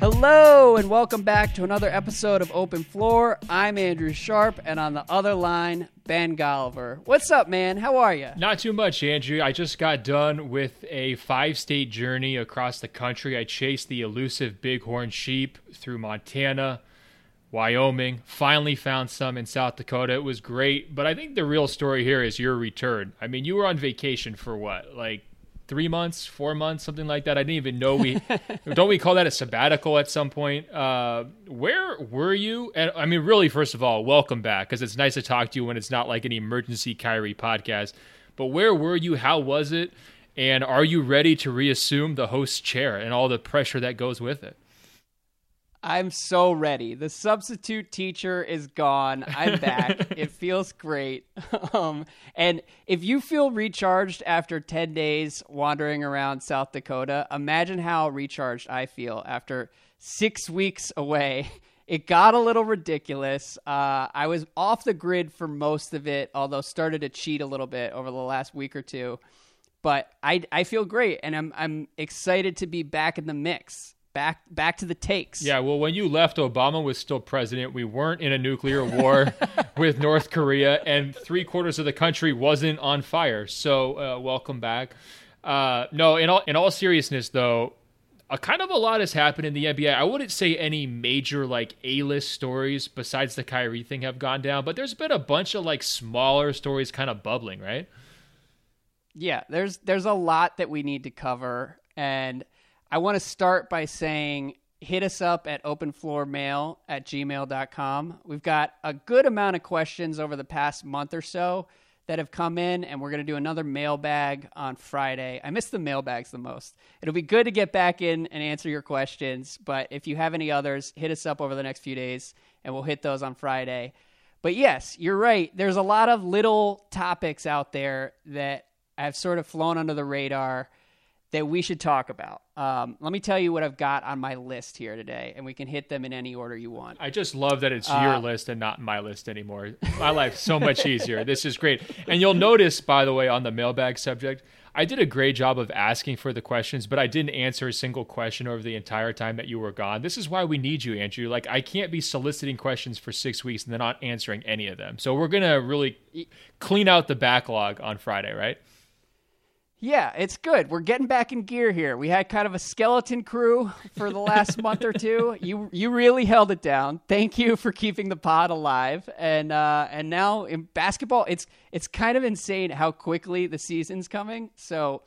Hello, and welcome back to another episode of Open Floor. I'm Andrew Sharp, and on the other line, Ben Golliver. What's up, man? How are you? Not too much, Andrew. I just got done with a five state journey across the country. I chased the elusive bighorn sheep through Montana, Wyoming, finally found some in South Dakota. It was great, but I think the real story here is your return. I mean, you were on vacation for what, like three months, four months, something like that. I didn't even know we don't we call that a sabbatical at some point. Uh, where were you? And I mean, really, first of all, welcome back because it's nice to talk to you when it's not like an emergency Kyrie podcast. But where were you? How was it? And are you ready to reassume the host chair and all the pressure that goes with it? I'm so ready. The substitute teacher is gone. I'm back. it feels great. Um, and if you feel recharged after 10 days wandering around South Dakota, imagine how recharged I feel after six weeks away. It got a little ridiculous. Uh, I was off the grid for most of it, although started to cheat a little bit over the last week or two. But I, I feel great, and I'm I'm excited to be back in the mix back back to the takes. Yeah, well, when you left, Obama was still president. We weren't in a nuclear war with North Korea, and three quarters of the country wasn't on fire. So, uh, welcome back. Uh, no, in all in all seriousness, though, a kind of a lot has happened in the NBA. I wouldn't say any major like A list stories besides the Kyrie thing have gone down, but there's been a bunch of like smaller stories kind of bubbling, right? Yeah, there's there's a lot that we need to cover, and I want to start by saying hit us up at openfloormail at gmail.com. We've got a good amount of questions over the past month or so that have come in, and we're going to do another mailbag on Friday. I miss the mailbags the most. It'll be good to get back in and answer your questions, but if you have any others, hit us up over the next few days, and we'll hit those on Friday. But yes, you're right. There's a lot of little topics out there that have sort of flown under the radar that we should talk about. Um, let me tell you what I've got on my list here today, and we can hit them in any order you want. I just love that it's uh, your list and not my list anymore. My life's so much easier. This is great. And you'll notice, by the way, on the mailbag subject, I did a great job of asking for the questions, but I didn't answer a single question over the entire time that you were gone. This is why we need you, Andrew. Like, I can't be soliciting questions for six weeks and then not answering any of them. So, we're going to really clean out the backlog on Friday, right? Yeah, it's good. We're getting back in gear here. We had kind of a skeleton crew for the last month or two. You you really held it down. Thank you for keeping the pod alive. And uh, and now in basketball, it's it's kind of insane how quickly the season's coming. So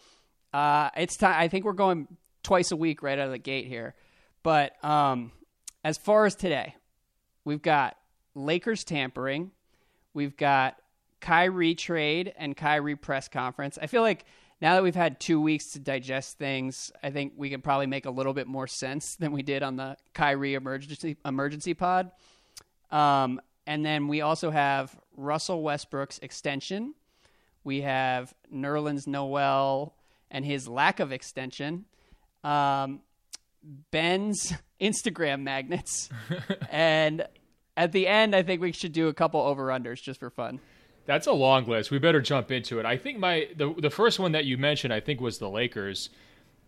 uh, it's time. I think we're going twice a week right out of the gate here. But um, as far as today, we've got Lakers tampering. We've got Kyrie trade and Kyrie press conference. I feel like now that we've had two weeks to digest things, I think we can probably make a little bit more sense than we did on the Kyrie emergency emergency pod. Um, and then we also have Russell Westbrook's extension. We have Nerlens Noel and his lack of extension. Um, Ben's Instagram magnets. and at the end, I think we should do a couple over unders just for fun. That's a long list. We better jump into it. I think my the the first one that you mentioned, I think, was the Lakers.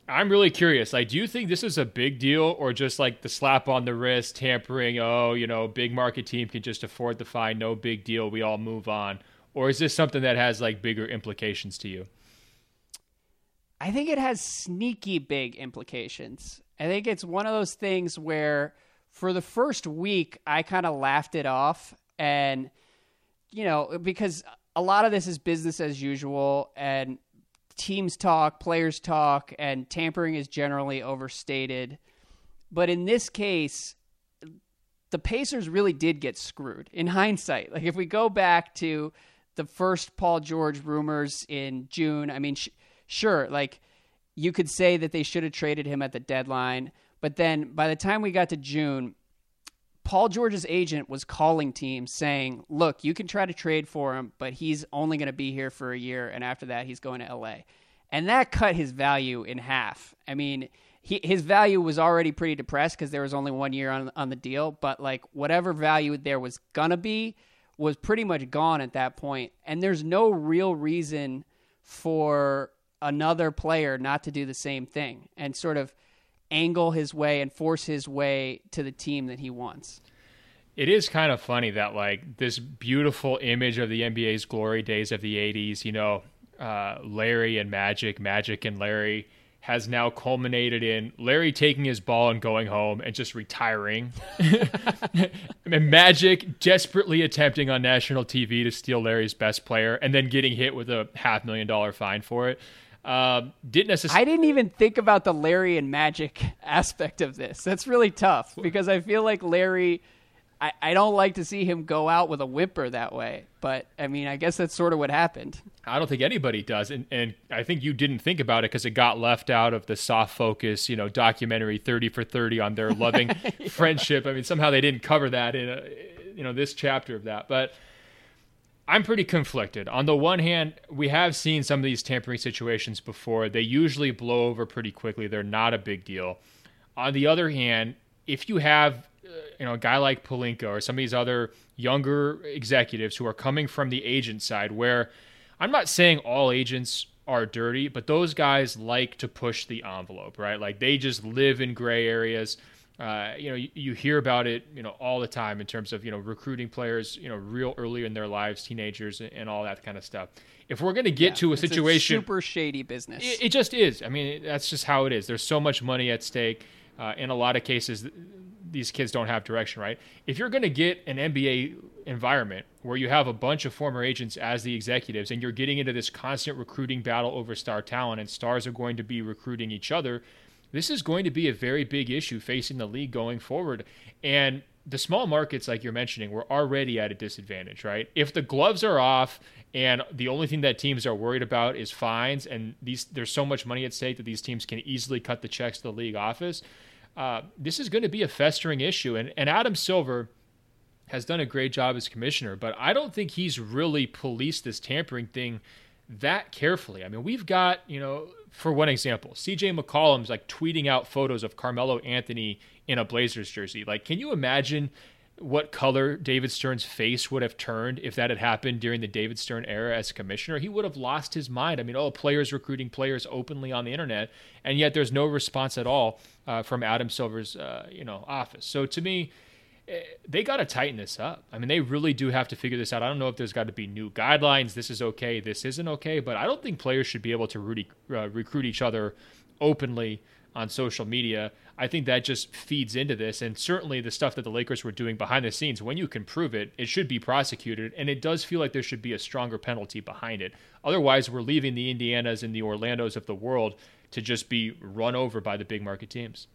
I'm really curious. Like, do you think this is a big deal or just like the slap on the wrist, tampering? Oh, you know, big market team can just afford the fine, no big deal. We all move on. Or is this something that has like bigger implications to you? I think it has sneaky big implications. I think it's one of those things where for the first week, I kind of laughed it off and you know, because a lot of this is business as usual and teams talk, players talk, and tampering is generally overstated. But in this case, the Pacers really did get screwed in hindsight. Like, if we go back to the first Paul George rumors in June, I mean, sh- sure, like, you could say that they should have traded him at the deadline. But then by the time we got to June, Paul George's agent was calling teams saying, "Look, you can try to trade for him, but he's only going to be here for a year, and after that, he's going to LA." And that cut his value in half. I mean, he, his value was already pretty depressed because there was only one year on on the deal, but like whatever value there was gonna be was pretty much gone at that point. And there's no real reason for another player not to do the same thing and sort of angle his way and force his way to the team that he wants. It is kind of funny that like this beautiful image of the NBA's glory days of the 80s, you know, uh, Larry and Magic, Magic and Larry has now culminated in Larry taking his ball and going home and just retiring. and Magic desperately attempting on national TV to steal Larry's best player and then getting hit with a half million dollar fine for it. Uh, didn't necessarily. I didn't even think about the Larry and Magic aspect of this. That's really tough because I feel like Larry I, I don't like to see him go out with a whimper that way. But I mean, I guess that's sort of what happened. I don't think anybody does, and and I think you didn't think about it because it got left out of the soft focus, you know, documentary Thirty for Thirty on their loving yeah. friendship. I mean, somehow they didn't cover that in a, you know this chapter of that, but. I'm pretty conflicted. On the one hand, we have seen some of these tampering situations before. They usually blow over pretty quickly. They're not a big deal. On the other hand, if you have uh, you know a guy like Pelinka or some of these other younger executives who are coming from the agent side, where I'm not saying all agents are dirty, but those guys like to push the envelope, right? Like they just live in gray areas. Uh, you know, you, you, hear about it, you know, all the time in terms of you know recruiting players, you know, real early in their lives, teenagers, and, and all that kind of stuff. If we're going to get yeah, to a situation, a super shady business, it, it, just is. I mean, that's just how it is. There's so much money at stake. Uh, in a lot of cases, these kids don't have direction, right? If you're going to get an NBA environment where you have a bunch of former agents as the executives and you're getting into this constant recruiting battle over star talent and stars are going to be recruiting each other, this is going to be a very big issue facing the league going forward. And the small markets, like you're mentioning, were already at a disadvantage, right? If the gloves are off and the only thing that teams are worried about is fines, and these there's so much money at stake that these teams can easily cut the checks to the league office uh, this is going to be a festering issue. And, and Adam Silver has done a great job as commissioner, but I don't think he's really policed this tampering thing that carefully. I mean, we've got, you know, for one example, CJ McCollum's like tweeting out photos of Carmelo Anthony in a Blazers jersey. Like, can you imagine what color David Stern's face would have turned if that had happened during the David Stern era as commissioner. He would have lost his mind. I mean, oh, players recruiting players openly on the internet, and yet there's no response at all uh, from Adam Silver's, uh, you know, office. So to me, they got to tighten this up. I mean, they really do have to figure this out. I don't know if there's got to be new guidelines. This is okay. This isn't okay. But I don't think players should be able to really, uh, recruit each other openly on social media. I think that just feeds into this. And certainly the stuff that the Lakers were doing behind the scenes, when you can prove it, it should be prosecuted. And it does feel like there should be a stronger penalty behind it. Otherwise, we're leaving the Indianas and the Orlandos of the world to just be run over by the big market teams.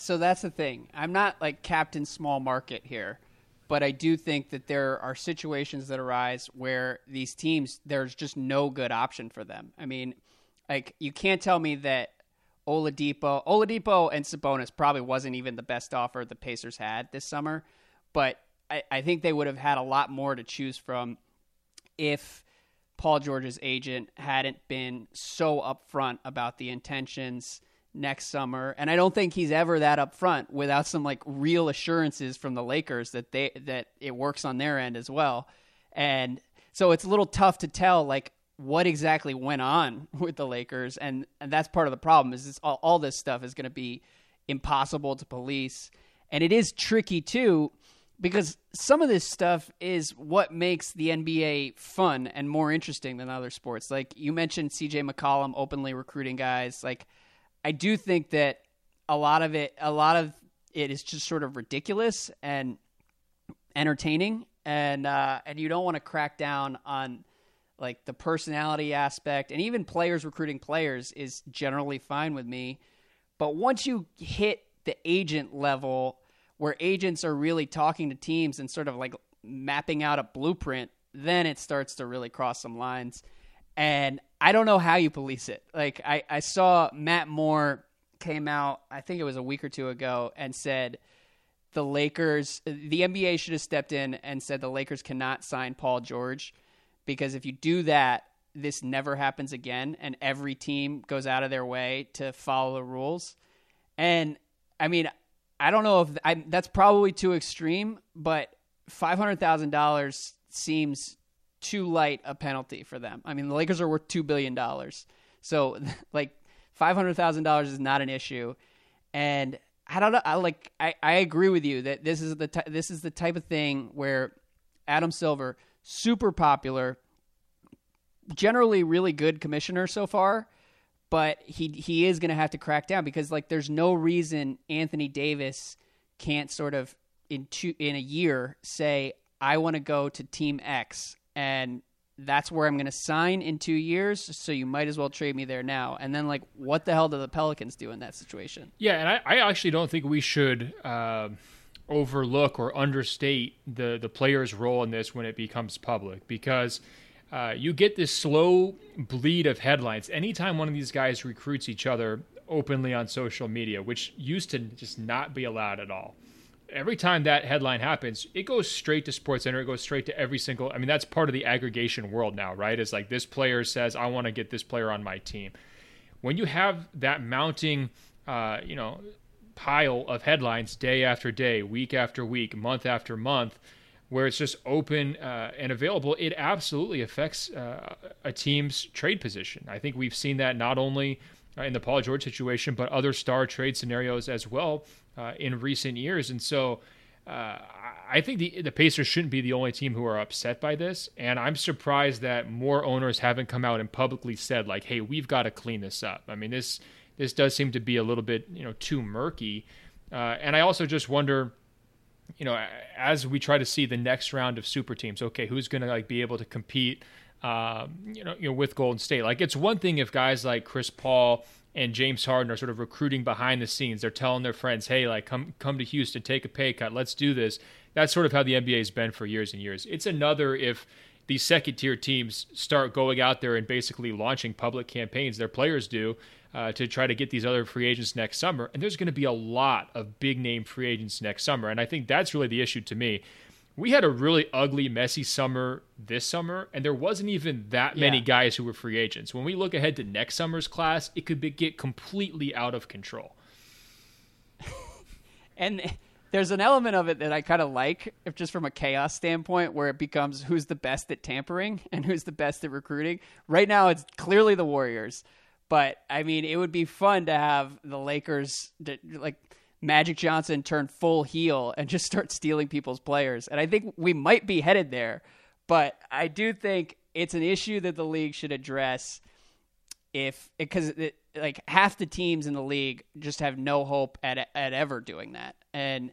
So that's the thing. I'm not like captain small market here, but I do think that there are situations that arise where these teams, there's just no good option for them. I mean, like, you can't tell me that Oladipo. Oladipo and Sabonis probably wasn't even the best offer the Pacers had this summer, but I, I think they would have had a lot more to choose from if Paul George's agent hadn't been so upfront about the intentions next summer. And I don't think he's ever that upfront without some like real assurances from the Lakers that they that it works on their end as well. And so it's a little tough to tell like what exactly went on with the Lakers, and, and that's part of the problem. Is this all, all this stuff is going to be impossible to police, and it is tricky too, because some of this stuff is what makes the NBA fun and more interesting than other sports. Like you mentioned, C.J. McCollum openly recruiting guys. Like I do think that a lot of it, a lot of it is just sort of ridiculous and entertaining, and uh, and you don't want to crack down on like the personality aspect and even players recruiting players is generally fine with me. But once you hit the agent level where agents are really talking to teams and sort of like mapping out a blueprint, then it starts to really cross some lines. And I don't know how you police it. Like I, I saw Matt Moore came out, I think it was a week or two ago, and said the Lakers, the NBA should have stepped in and said the Lakers cannot sign Paul George because if you do that, this never happens again, and every team goes out of their way to follow the rules. And I mean, I don't know if I, that's probably too extreme, but five hundred thousand dollars seems too light a penalty for them. I mean, the Lakers are worth two billion dollars, so like Five hundred thousand dollars is not an issue, and I don't know. I like. I, I agree with you that this is the this is the type of thing where Adam Silver, super popular, generally really good commissioner so far, but he he is going to have to crack down because like there's no reason Anthony Davis can't sort of in two in a year say I want to go to team X and that's where I'm going to sign in two years. So you might as well trade me there now. And then, like, what the hell do the Pelicans do in that situation? Yeah, and I, I actually don't think we should uh, overlook or understate the the player's role in this when it becomes public because. Uh, you get this slow bleed of headlines anytime one of these guys recruits each other openly on social media, which used to just not be allowed at all every time that headline happens, it goes straight to Sports Center. It goes straight to every single. I mean, that's part of the aggregation world now, right? It's like this player says, "I want to get this player on my team." When you have that mounting, uh, you know, pile of headlines day after day, week after week, month after month, where it's just open uh, and available, it absolutely affects uh, a team's trade position. I think we've seen that not only uh, in the Paul George situation, but other star trade scenarios as well uh, in recent years. And so uh, I think the the Pacers shouldn't be the only team who are upset by this. And I'm surprised that more owners haven't come out and publicly said like, "Hey, we've got to clean this up." I mean this this does seem to be a little bit you know too murky. Uh, and I also just wonder you know, as we try to see the next round of super teams, okay, who's going to like be able to compete, uh, you know, you know, with Golden State? Like, it's one thing if guys like Chris Paul and James Harden are sort of recruiting behind the scenes. They're telling their friends, "Hey, like come come to Houston, take a pay cut, let's do this." That's sort of how the NBA has been for years and years. It's another if these second tier teams start going out there and basically launching public campaigns. Their players do. Uh, to try to get these other free agents next summer. And there's going to be a lot of big name free agents next summer. And I think that's really the issue to me we had a really ugly, messy summer this summer, and there wasn't even that yeah. many guys who were free agents. When we look ahead to next summer's class, it could be, get completely out of control. and there's an element of it that I kind of like, if just from a chaos standpoint, where it becomes who's the best at tampering and who's the best at recruiting. Right now, it's clearly the Warriors, but I mean, it would be fun to have the Lakers, like Magic Johnson turn full heel and just start stealing people's players. And I think we might be headed there, but I do think it's an issue that the league should address if because like half the teams in the league just have no hope at at ever doing that. And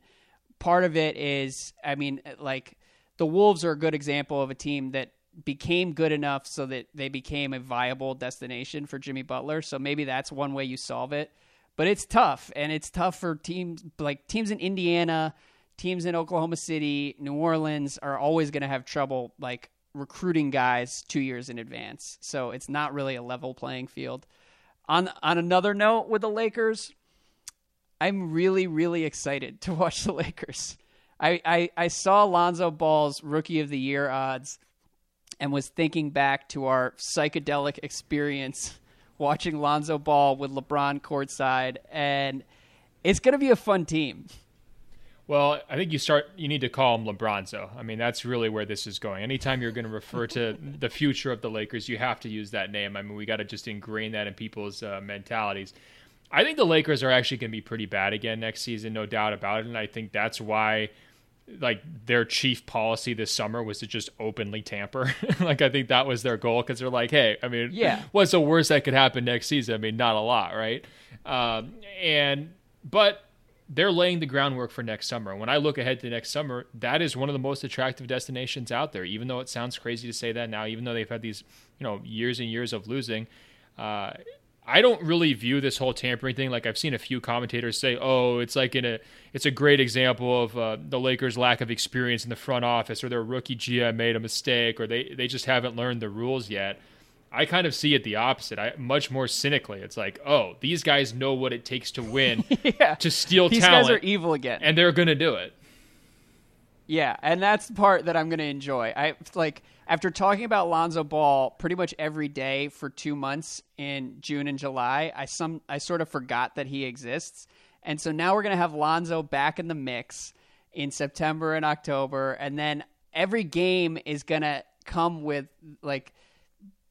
part of it is I mean like the Wolves are a good example of a team that became good enough so that they became a viable destination for Jimmy Butler. So maybe that's one way you solve it but it's tough, and it's tough for teams like teams in Indiana, teams in Oklahoma City, New Orleans are always going to have trouble like recruiting guys two years in advance. So it's not really a level playing field. On on another note, with the Lakers, I'm really really excited to watch the Lakers. I, I, I saw Lonzo Ball's Rookie of the Year odds and was thinking back to our psychedelic experience watching Lonzo Ball with LeBron courtside, and it's going to be a fun team. Well, I think you start. You need to call him LeBronzo. I mean, that's really where this is going. Anytime you're going to refer to the future of the Lakers, you have to use that name. I mean, we got to just ingrain that in people's uh, mentalities. I think the Lakers are actually going to be pretty bad again next season, no doubt about it. And I think that's why like their chief policy this summer was to just openly tamper. like I think that was their goal because they're like, hey, I mean, yeah, what's the worst that could happen next season? I mean, not a lot, right? Um, and but they're laying the groundwork for next summer. When I look ahead to next summer, that is one of the most attractive destinations out there. Even though it sounds crazy to say that now, even though they've had these you know years and years of losing. Uh, I don't really view this whole tampering thing like I've seen a few commentators say, "Oh, it's like in a it's a great example of uh, the Lakers' lack of experience in the front office, or their rookie GM made a mistake, or they they just haven't learned the rules yet." I kind of see it the opposite. I much more cynically. It's like, oh, these guys know what it takes to win, yeah. to steal these talent. These guys are evil again, and they're going to do it. Yeah, and that's the part that I'm going to enjoy. I like after talking about Lonzo Ball pretty much every day for two months in June and July, I some I sort of forgot that he exists, and so now we're gonna have Lonzo back in the mix in September and October, and then every game is gonna come with like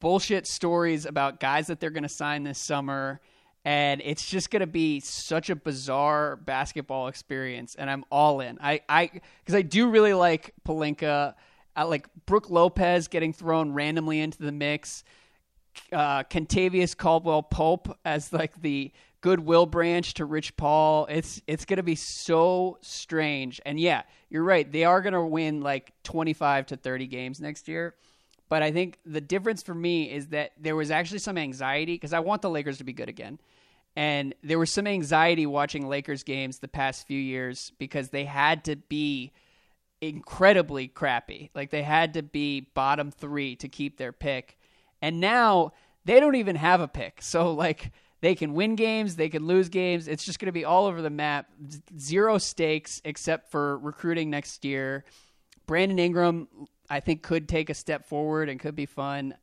bullshit stories about guys that they're gonna sign this summer, and it's just going to be such a bizarre basketball experience and i'm all in. I i because i do really like Pelinka I like Brook Lopez getting thrown randomly into the mix. Uh Kentavious Caldwell Pope as like the goodwill branch to Rich Paul. It's it's going to be so strange. And yeah you're right they are going to win like 25 to 30 games next year but I think the difference for me is that there was actually some anxiety because I want the Lakers to be good again. And there was some anxiety watching Lakers games the past few years because they had to be incredibly crappy. Like they had to be bottom three to keep their pick. And now they don't even have a pick. So, like, they can win games, they can lose games. It's just going to be all over the map. Zero stakes except for recruiting next year. Brandon Ingram, I think, could take a step forward and could be fun.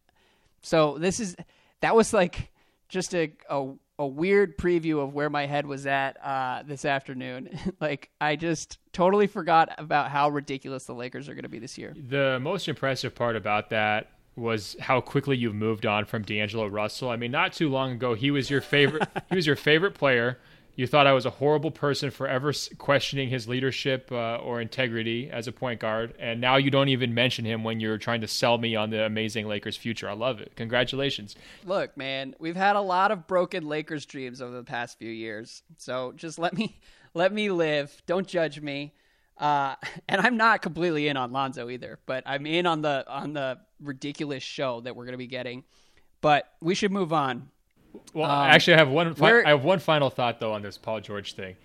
So, this is that was like just a, a a weird preview of where my head was at uh, this afternoon. like I just totally forgot about how ridiculous the Lakers are going to be this year. The most impressive part about that was how quickly you've moved on from D'Angelo Russell. I mean, not too long ago, he was your favorite. he was your favorite player. You thought I was a horrible person for ever questioning his leadership uh, or integrity as a point guard, and now you don't even mention him when you're trying to sell me on the amazing Lakers future. I love it. Congratulations. Look, man, we've had a lot of broken Lakers dreams over the past few years, so just let me let me live. Don't judge me. Uh, and I'm not completely in on Lonzo either, but I'm in on the on the ridiculous show that we're going to be getting. But we should move on. Well, um, actually, I have one. Fi- I have one final thought though on this Paul George thing.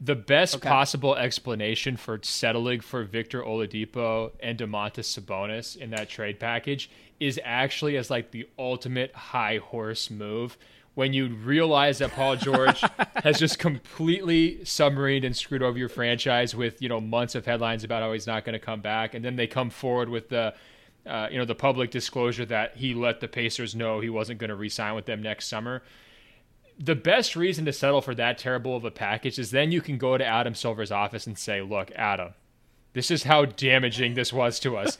The best okay. possible explanation for settling for Victor Oladipo and Domantas Sabonis in that trade package is actually as like the ultimate high horse move when you realize that Paul George has just completely submarined and screwed over your franchise with you know months of headlines about how he's not going to come back, and then they come forward with the uh, you know, the public disclosure that he let the Pacers know he wasn't going to re-sign with them next summer. The best reason to settle for that terrible of a package is then you can go to Adam Silver's office and say, "Look, Adam, this is how damaging this was to us.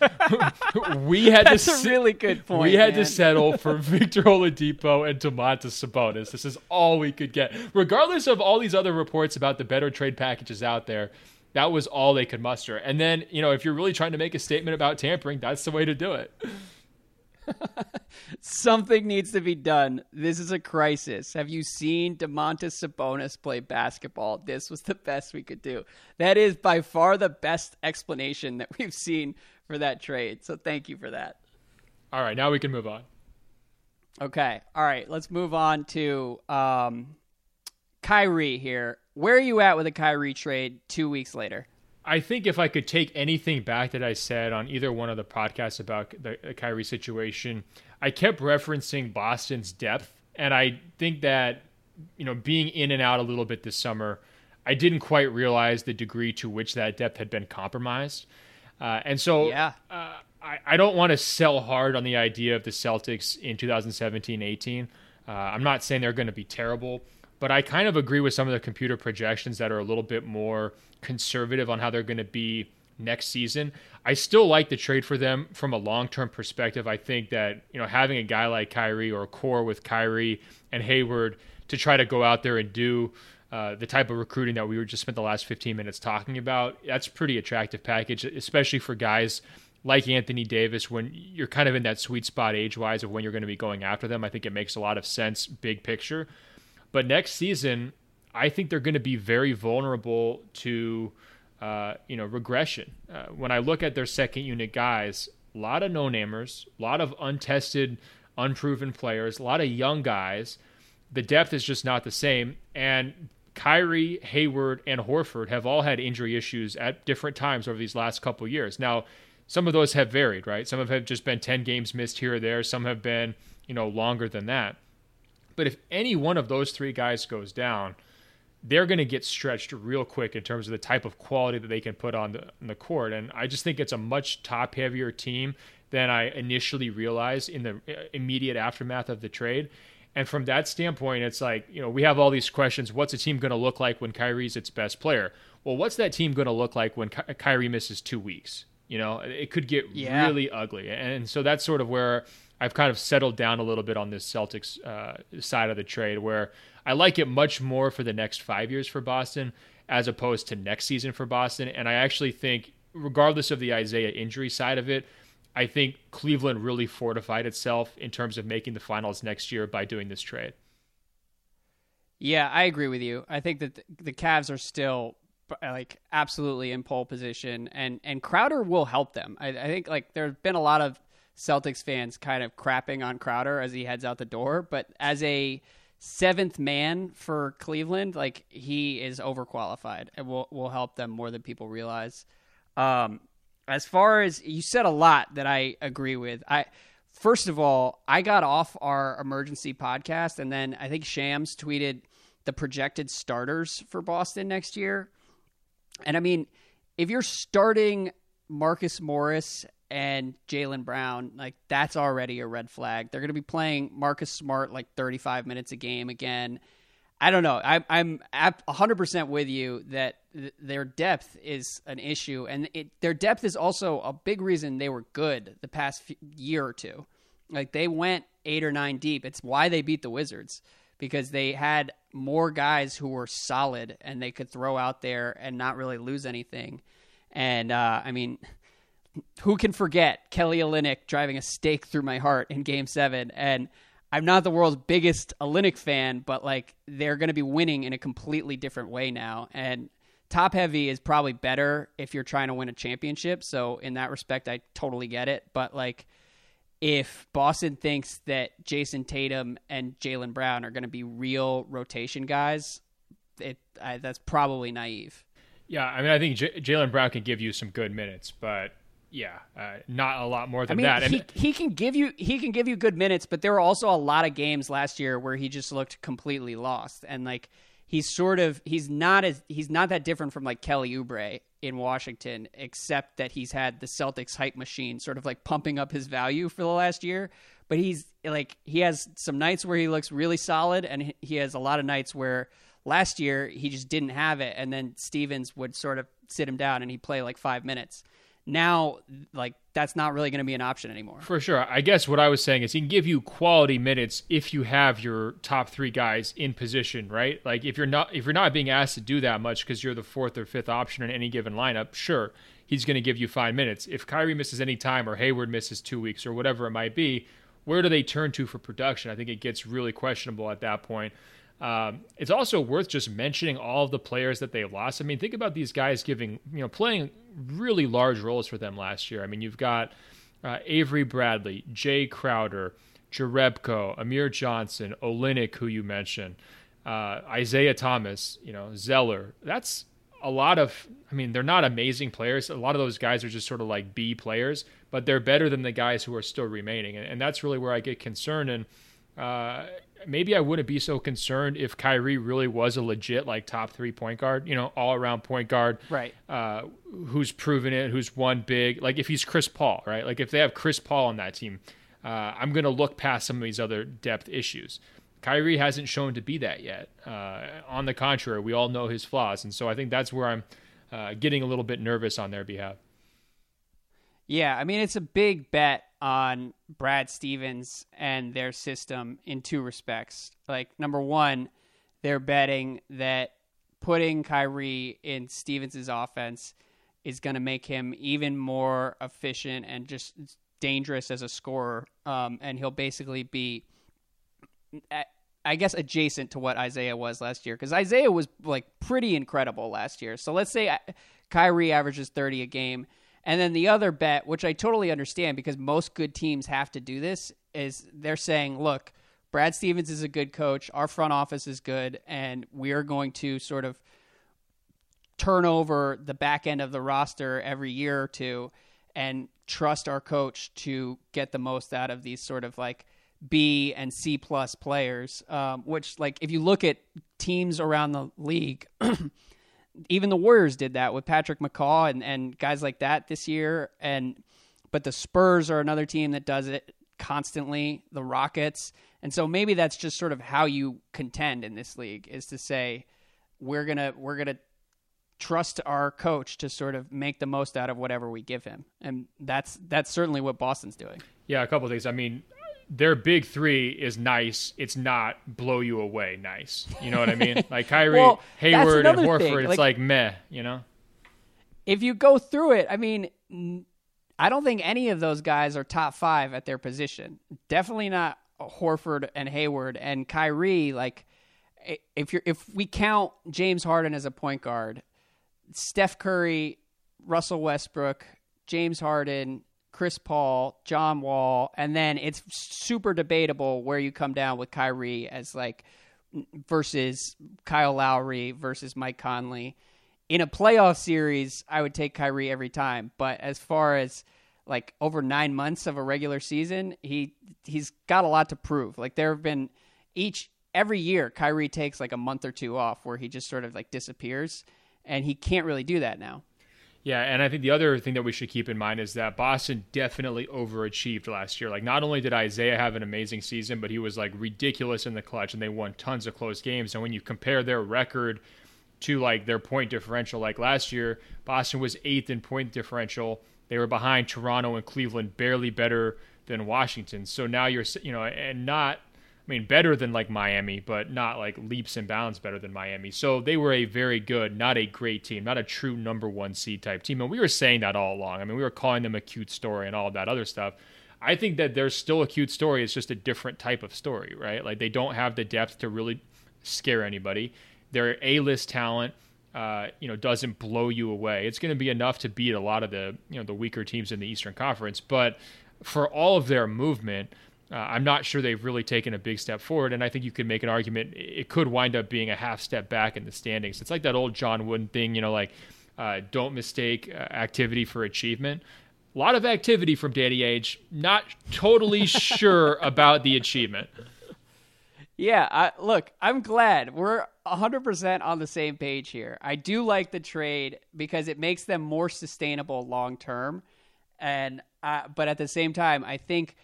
we had That's to a really good point. We had man. to settle for Victor Oladipo and Domantas Sabonis. This is all we could get, regardless of all these other reports about the better trade packages out there that was all they could muster. And then, you know, if you're really trying to make a statement about tampering, that's the way to do it. Something needs to be done. This is a crisis. Have you seen Domantas Sabonis play basketball? This was the best we could do. That is by far the best explanation that we've seen for that trade. So thank you for that. All right, now we can move on. Okay. All right, let's move on to um, Kyrie here. Where are you at with a Kyrie trade two weeks later? I think if I could take anything back that I said on either one of the podcasts about the, Kyrie situation, I kept referencing Boston's depth, and I think that you know being in and out a little bit this summer, I didn't quite realize the degree to which that depth had been compromised, uh, and so yeah. Uh, I, I don't want to sell hard on the idea of the Celtics in 2017-18. Uh, I'm not saying they're going to be terrible but I kind of agree with some of the computer projections that are a little bit more conservative on how they're going to be next season. I still like the trade for them from a long-term perspective. I think that, you know, having a guy like Kyrie or a core with Kyrie and Hayward to try to go out there and do uh, the type of recruiting that we were just spent the last 15 minutes talking about, that's pretty attractive package, especially for guys like Anthony Davis when you're kind of in that sweet spot age-wise of when you're going to be going after them. I think it makes a lot of sense big picture. But next season, I think they're going to be very vulnerable to, uh, you know, regression. Uh, when I look at their second unit guys, a lot of no-namers, a lot of untested, unproven players, a lot of young guys. The depth is just not the same. And Kyrie, Hayward, and Horford have all had injury issues at different times over these last couple years. Now, some of those have varied, right? Some have just been 10 games missed here or there. Some have been, you know, longer than that. But if any one of those three guys goes down, they're going to get stretched real quick in terms of the type of quality that they can put on the, on the court. And I just think it's a much top heavier team than I initially realized in the uh, immediate aftermath of the trade. And from that standpoint, it's like, you know, we have all these questions. What's a team going to look like when Kyrie's its best player? Well, what's that team going to look like when Kyrie misses two weeks? You know, it could get yeah. really ugly. And so that's sort of where I've kind of settled down a little bit on this Celtics uh, side of the trade where I like it much more for the next five years for Boston as opposed to next season for Boston. And I actually think, regardless of the Isaiah injury side of it, I think Cleveland really fortified itself in terms of making the finals next year by doing this trade. Yeah, I agree with you. I think that the Cavs are still like absolutely in pole position, and and Crowder will help them. I, I think like there's been a lot of Celtics fans kind of crapping on Crowder as he heads out the door, but as a seventh man for Cleveland, like he is overqualified and will will help them more than people realize. Um, as far as you said a lot that I agree with. I first of all, I got off our emergency podcast, and then I think Shams tweeted the projected starters for Boston next year. And I mean, if you're starting Marcus Morris and Jaylen Brown, like that's already a red flag. They're going to be playing Marcus Smart like 35 minutes a game again. I don't know. I, I'm 100% with you that th- their depth is an issue, and it, their depth is also a big reason they were good the past year or two. Like they went eight or nine deep. It's why they beat the Wizards because they had more guys who were solid and they could throw out there and not really lose anything. And uh, I mean, who can forget Kelly Olynyk driving a stake through my heart in Game Seven? And I'm not the world's biggest Olynyk fan, but like they're going to be winning in a completely different way now. And top heavy is probably better if you're trying to win a championship. So in that respect, I totally get it. But like if Boston thinks that Jayson Tatum and Jaylen Brown are going to be real rotation guys, it I, that's probably naive. Yeah, I mean, I think J- Jaylen Brown can give you some good minutes, but yeah, uh, not a lot more than I mean, that. He, he can give you he can give you good minutes, but there were also a lot of games last year where he just looked completely lost, and like he's sort of he's not as he's not that different from like Kelly Oubre in Washington, except that he's had the Celtics hype machine sort of like pumping up his value for the last year. But he's like he has some nights where he looks really solid, and he has a lot of nights where last year he just didn't have it, and then Stevens would sort of sit him down and he'd play like five minutes now like that's not really going to be an option anymore. For sure. I guess what I was saying is he can give you quality minutes if you have your top 3 guys in position, right? Like if you're not if you're not being asked to do that much cuz you're the fourth or fifth option in any given lineup, sure, he's going to give you 5 minutes. If Kyrie misses any time or Hayward misses 2 weeks or whatever it might be, where do they turn to for production? I think it gets really questionable at that point. Um, it's also worth just mentioning all of the players that they lost. I mean, think about these guys giving, you know, playing really large roles for them last year. I mean, you've got uh, Avery Bradley, Jae Crowder, Jerebko, Amir Johnson, Olynyk, who you mentioned, uh, Isaiah Thomas, you know, Zeller. That's a lot of, I mean, they're not amazing players. A lot of those guys are just sort of like B players, but they're better than the guys who are still remaining. And, and that's really where I get concerned. And, uh, maybe I wouldn't be so concerned if Kyrie really was a legit like top three point guard, you know, all around point guard, right? Uh, who's proven it, who's won big. Like if he's Chris Paul, right? Like if they have Chris Paul on that team, uh, I'm gonna look past some of these other depth issues. Kyrie hasn't shown to be that yet. Uh, on the contrary, we all know his flaws, and so I think that's where I'm uh, getting a little bit nervous on their behalf. Yeah, I mean it's a big bet on Brad Stevens and their system in two respects. Like number one, they're betting that putting Kyrie in Stevens' offense is going to make him even more efficient and just dangerous as a scorer. Um, and he'll basically be, I guess, adjacent to what Isaiah was last year because Isaiah was like pretty incredible last year. So let's say uh, Kyrie averages 30 a game and then the other bet, which I totally understand because most good teams have to do this, is they're saying, look, Brad Stevens is a good coach, our front office is good, and we are going to sort of turn over the back end of the roster every year or two and trust our coach to get the most out of these sort of like B and C plus players. Um, which, like, if you look at teams around the league, even the Warriors did that with Patrick McCaw and, and guys like that this year. And but the Spurs are another team that does it constantly. The Rockets, and so maybe that's just sort of how you contend in this league is to say we're gonna we're gonna trust our coach to sort of make the most out of whatever we give him, and that's that's certainly what Boston's doing. Yeah, a couple things. I mean, their big three is nice. It's not blow you away nice. You know what I mean? Like Kyrie, well, Hayward, and Horford, thing. it's like, like meh. You know. If you go through it, I mean, I don't think any of those guys are top five at their position. Definitely not Horford and Hayward and Kyrie. Like, if you're if we count James Harden as a point guard, Steph Curry, Russell Westbrook, James Harden, Chris Paul, John Wall, and then it's super debatable where you come down with Kyrie as like versus Kyle Lowry versus Mike Conley. In a playoff series, I would take Kyrie every time, but as far as like over 9 months of a regular season, he he's got a lot to prove. Like there have been each every year Kyrie takes like a month or two off where he just sort of like disappears and he can't really do that now. Yeah, and I think the other thing that we should keep in mind is that Boston definitely overachieved last year. Like, not only did Isaiah have an amazing season, but he was like ridiculous in the clutch, and they won tons of close games. And when you compare their record to like their point differential, like last year, Boston was eighth in point differential. They were behind Toronto and Cleveland, barely better than Washington. So now you're, you know, and not I mean, better than like Miami, but not like leaps and bounds better than Miami. So they were a very good, not a great team, not a true number one seed type team. And we were saying that all along. I mean, we were calling them a cute story and all that other stuff. I think that there's still a cute story. It's just a different type of story, right? Like they don't have the depth to really scare anybody. Their A-list talent, uh, you know, doesn't blow you away. It's going to be enough to beat a lot of the, you know, the weaker teams in the Eastern Conference. But for all of their movement, uh, I'm not sure they've really taken a big step forward, and I think you could make an argument it could wind up being a half step back in the standings. It's like that old John Wooden thing, you know, like uh, don't mistake uh, activity for achievement. A lot of activity from Danny Ainge. Not totally sure about the achievement. Yeah, I, look, I'm glad we're 100% on the same page here. I do like the trade because it makes them more sustainable long term, and uh, but at the same time, I think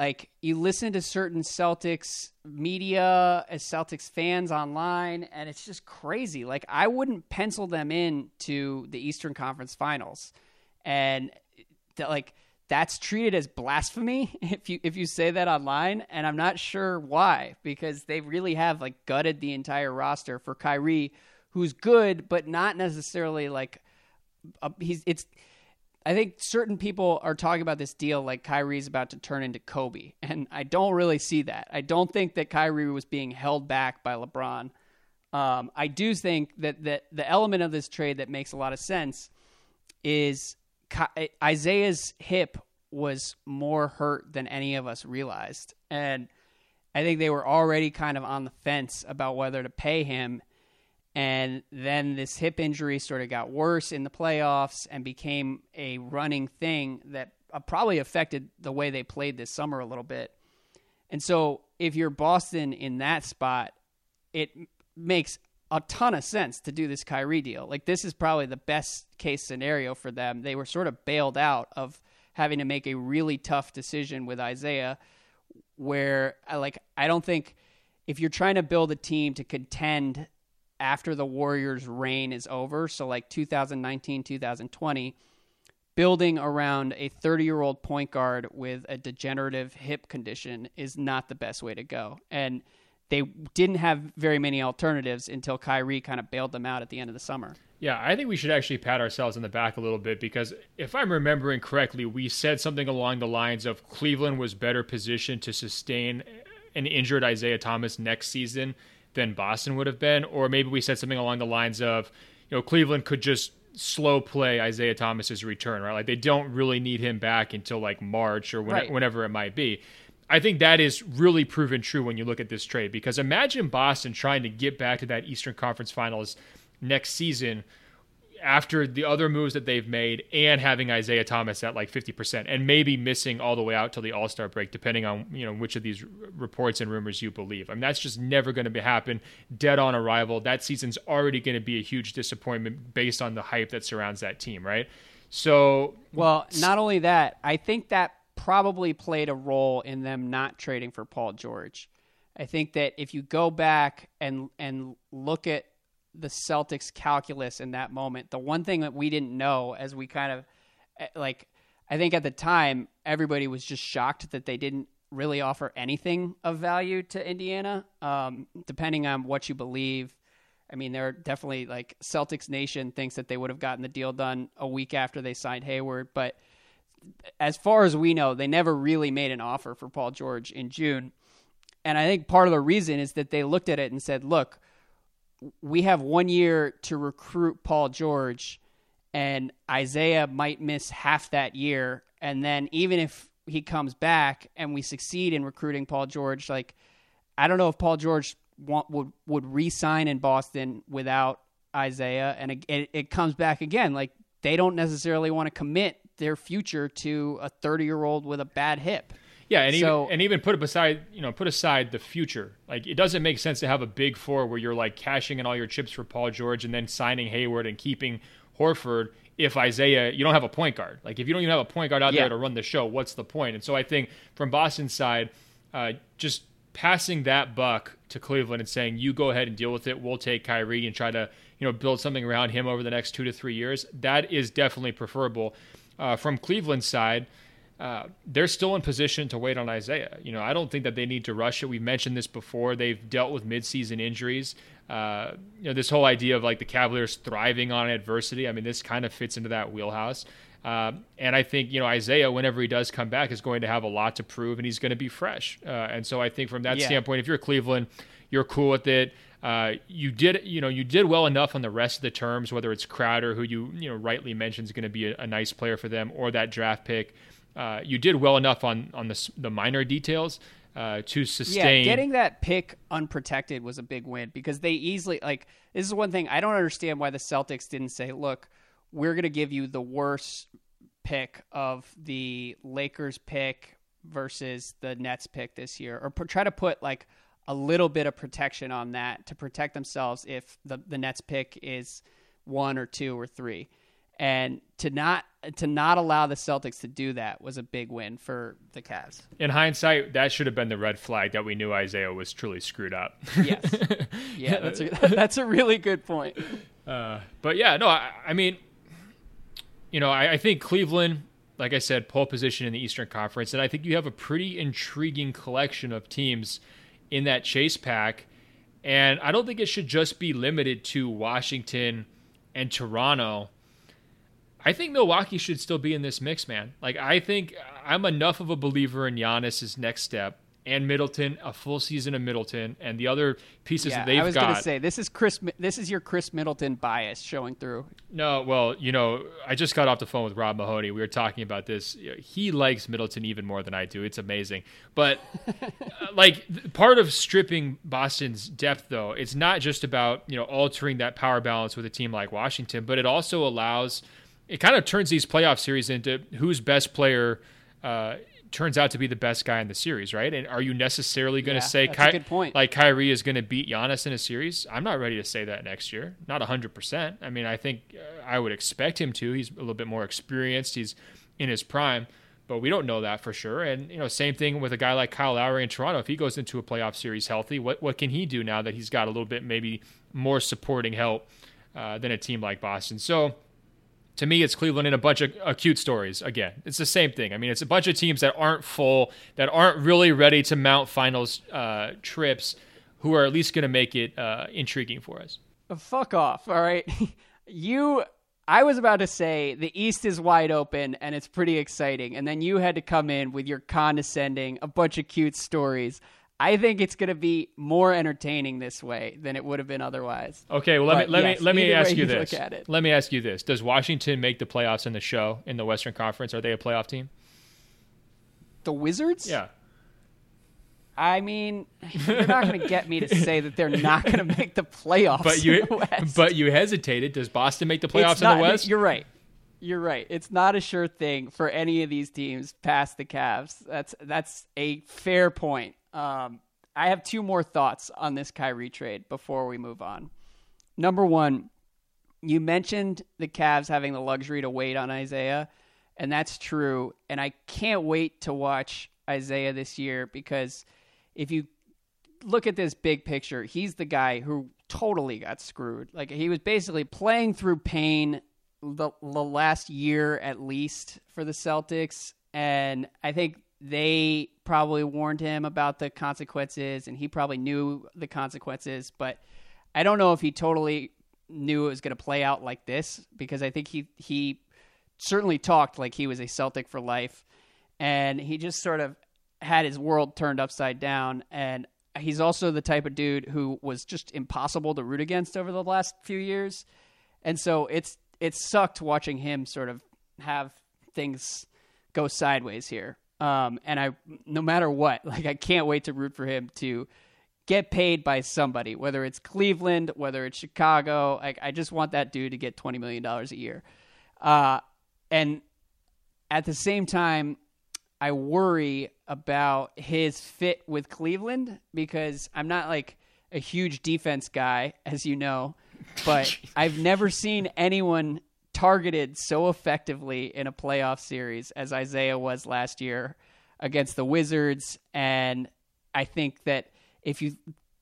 like you listen to certain Celtics media as Celtics fans online, and it's just crazy. Like I wouldn't pencil them in to the Eastern Conference Finals, and that like that's treated as blasphemy if you if you say that online, and I'm not sure why because they really have like gutted the entire roster for Kyrie, who's good but not necessarily like a, he's it's I think certain people are talking about this deal like Kyrie's about to turn into Kobe, and I don't really see that. I don't think that Kyrie was being held back by LeBron. Um, I do think that, that the element of this trade that makes a lot of sense is Isaiah's hip was more hurt than any of us realized, and I think they were already kind of on the fence about whether to pay him and then this hip injury sort of got worse in the playoffs and became a running thing that uh, probably affected the way they played this summer a little bit. And so if you're Boston in that spot, it makes a ton of sense to do this Kyrie deal. Like this is probably the best case scenario for them. They were sort of bailed out of having to make a really tough decision with Isaiah where I like I don't think if you're trying to build a team to contend after the Warriors' reign is over, so like 2019, 2020, building around a 30 year old point guard with a degenerative hip condition is not the best way to go. And they didn't have very many alternatives until Kyrie kind of bailed them out at the end of the summer. Yeah, I think we should actually pat ourselves on the back a little bit because if I'm remembering correctly, we said something along the lines of Cleveland was better positioned to sustain an injured Isaiah Thomas next season than Boston would have been, or maybe we said something along the lines of, you know, Cleveland could just slow play Isaiah Thomas's return, right? Like they don't really need him back until like March or when, right. whenever it might be. I think that is really proven true when you look at this trade because imagine Boston trying to get back to that Eastern Conference Finals next season after the other moves that they've made and having Isaiah Thomas at like 50% and maybe missing all the way out till the All-Star break depending on you know which of these reports and rumors you believe. I mean that's just never going to happen dead on arrival. That season's already going to be a huge disappointment based on the hype that surrounds that team, right? So well, not only that, I think that probably played a role in them not trading for Paul George. I think that if you go back and and look at the Celtics calculus in that moment. The one thing that we didn't know as we kind of eh, like I think at the time everybody was just shocked that they didn't really offer anything of value to Indiana, um, depending on what you believe. I mean, there are definitely like Celtics Nation thinks that they would have gotten the deal done a week after they signed Hayward, but as far as we know, they never really made an offer for Paul George in June. And I think part of the reason is that they looked at it and said, look, we have one year to recruit Paul George, and Isaiah might miss half that year. And then even if he comes back and we succeed in recruiting Paul George, like, I don't know if Paul George want, would, would re sign in Boston without Isaiah. And it, it, it comes back again. Like, they don't necessarily want to commit their future to a 30 year old with a bad hip. Yeah, and so, even and even put aside, you know, put aside the future. Like it doesn't make sense to have a big four where you're like cashing in all your chips for Paul George and then signing Hayward and keeping Horford if Isaiah you don't have a point guard. Like if you don't even have a point guard out yeah. there to run the show, what's the point? And so I think from Boston's side, uh, just passing that buck to Cleveland and saying, "You go ahead and deal with it. We'll take Kyrie and try to, you know, build something around him over the next 2 to 3 years." That is definitely preferable. Uh, from Cleveland's side, uh, they're still in position to wait on Isaiah. You know, I don't think that they need to rush it. We've mentioned this before. They've dealt with midseason injuries. Uh, you know, this whole idea of like the Cavaliers thriving on adversity. I mean, this kind of fits into that wheelhouse. Uh, and I think you know Isaiah, whenever he does come back, is going to have a lot to prove, and he's going to be fresh. Uh, and so I think from that yeah. standpoint, if you're Cleveland, you're cool with it. Uh, you did, you know, you did well enough on the rest of the terms, whether it's Crowder, who you you know rightly mentioned is going to be a, a, nice player for them, or that draft pick uh, you did well enough on on the the minor details uh, to sustain. Yeah, getting that pick unprotected was a big win because they easily like this is one thing I don't understand why the Celtics didn't say, look, we're going to give you the worst pick of the Lakers pick versus the Nets pick this year, or try to put like a little bit of protection on that to protect themselves if the the Nets pick is one or two or three and to not to not allow the Celtics to do that was a big win for the Cavs. In hindsight, that should have been the red flag that we knew Isaiah was truly screwed up. yes, yeah, that's a that's a really good point. Uh, but yeah, no, I, I mean, you know, I, I think Cleveland, like I said, pole position in the Eastern Conference, and I think you have a pretty intriguing collection of teams in that chase pack. And I don't think it should just be limited to Washington and Toronto I think Milwaukee should still be in this mix, man. Like I think I'm enough of a believer in Giannis's next step and Middleton, a full season of Middleton, and the other pieces yeah, that they've got. I was going to say this is Khris. This is your Khris Middleton bias showing through. No, well, you know, I just got off the phone with Rob Mahoney. We were talking about this. He likes Middleton even more than I do. It's amazing. But uh, like part of stripping Boston's depth, though, it's not just about you know altering that power balance with a team like Washington, but it also allows it kind of turns these playoff series into whose best player uh, turns out to be the best guy in the series, right? And are you necessarily going to yeah, say Ky- good point. like Kyrie is going to beat Giannis in a series? I'm not ready to say that next year. Not 100%. I mean, I think uh, I would expect him to. He's a little bit more experienced. He's in his prime, but we don't know that for sure. And you know, same thing with a guy like Kyle Lowry in Toronto. If he goes into a playoff series healthy, what what can he do now that he's got a little bit maybe more supporting help uh, than a team like Boston? So to me, it's Cleveland in a bunch of acute stories. Again, it's the same thing. I mean, it's a bunch of teams that aren't full, that aren't really ready to mount finals uh, trips, who are at least going to make it uh, intriguing for us. Fuck off. All right. you, I was about to say the East is wide open and it's pretty exciting. And then you had to come in with your condescending, a bunch of cute stories. I think it's going to be more entertaining this way than it would have been otherwise. Okay, well let but me let yes, me let me ask you this. Let me ask you this: Does Washington make the playoffs in the show in the Western Conference? Are they a playoff team? The Wizards? Yeah. I mean, you're not going to get me to say that they're not going to make the playoffs. But you, but you hesitated. Does Boston make the playoffs in the West? You're right. You're right. It's not a sure thing for any of these teams past the Cavs. That's that's a fair point. Um, I have two more thoughts on this Kyrie trade before we move on. Number one, you mentioned the Cavs having the luxury to wait on Isaiah, and that's true. And I can't wait to watch Isaiah this year because if you look at this big picture, he's the guy who totally got screwed. Like he was basically playing through pain the, the last year at least for the Celtics, and I think they probably warned him about the consequences, and he probably knew the consequences. But I don't know if he totally knew it was going to play out like this because I think he he certainly talked like he was a Celtic for life, and he just sort of had his world turned upside down. And he's also the type of dude who was just impossible to root against over the last few years, and so it's it sucked watching him sort of have things go sideways here. Um, and I, no matter what, like I can't wait to root for him to get paid by somebody, whether it's Cleveland, whether it's Chicago. Like I just want that dude to get twenty million dollars a year. Uh, and at the same time, I worry about his fit with Cleveland because I'm not like a huge defense guy, as you know, but I've never seen anyone targeted so effectively in a playoff series as Isaiah was last year against the Wizards. And I think that if you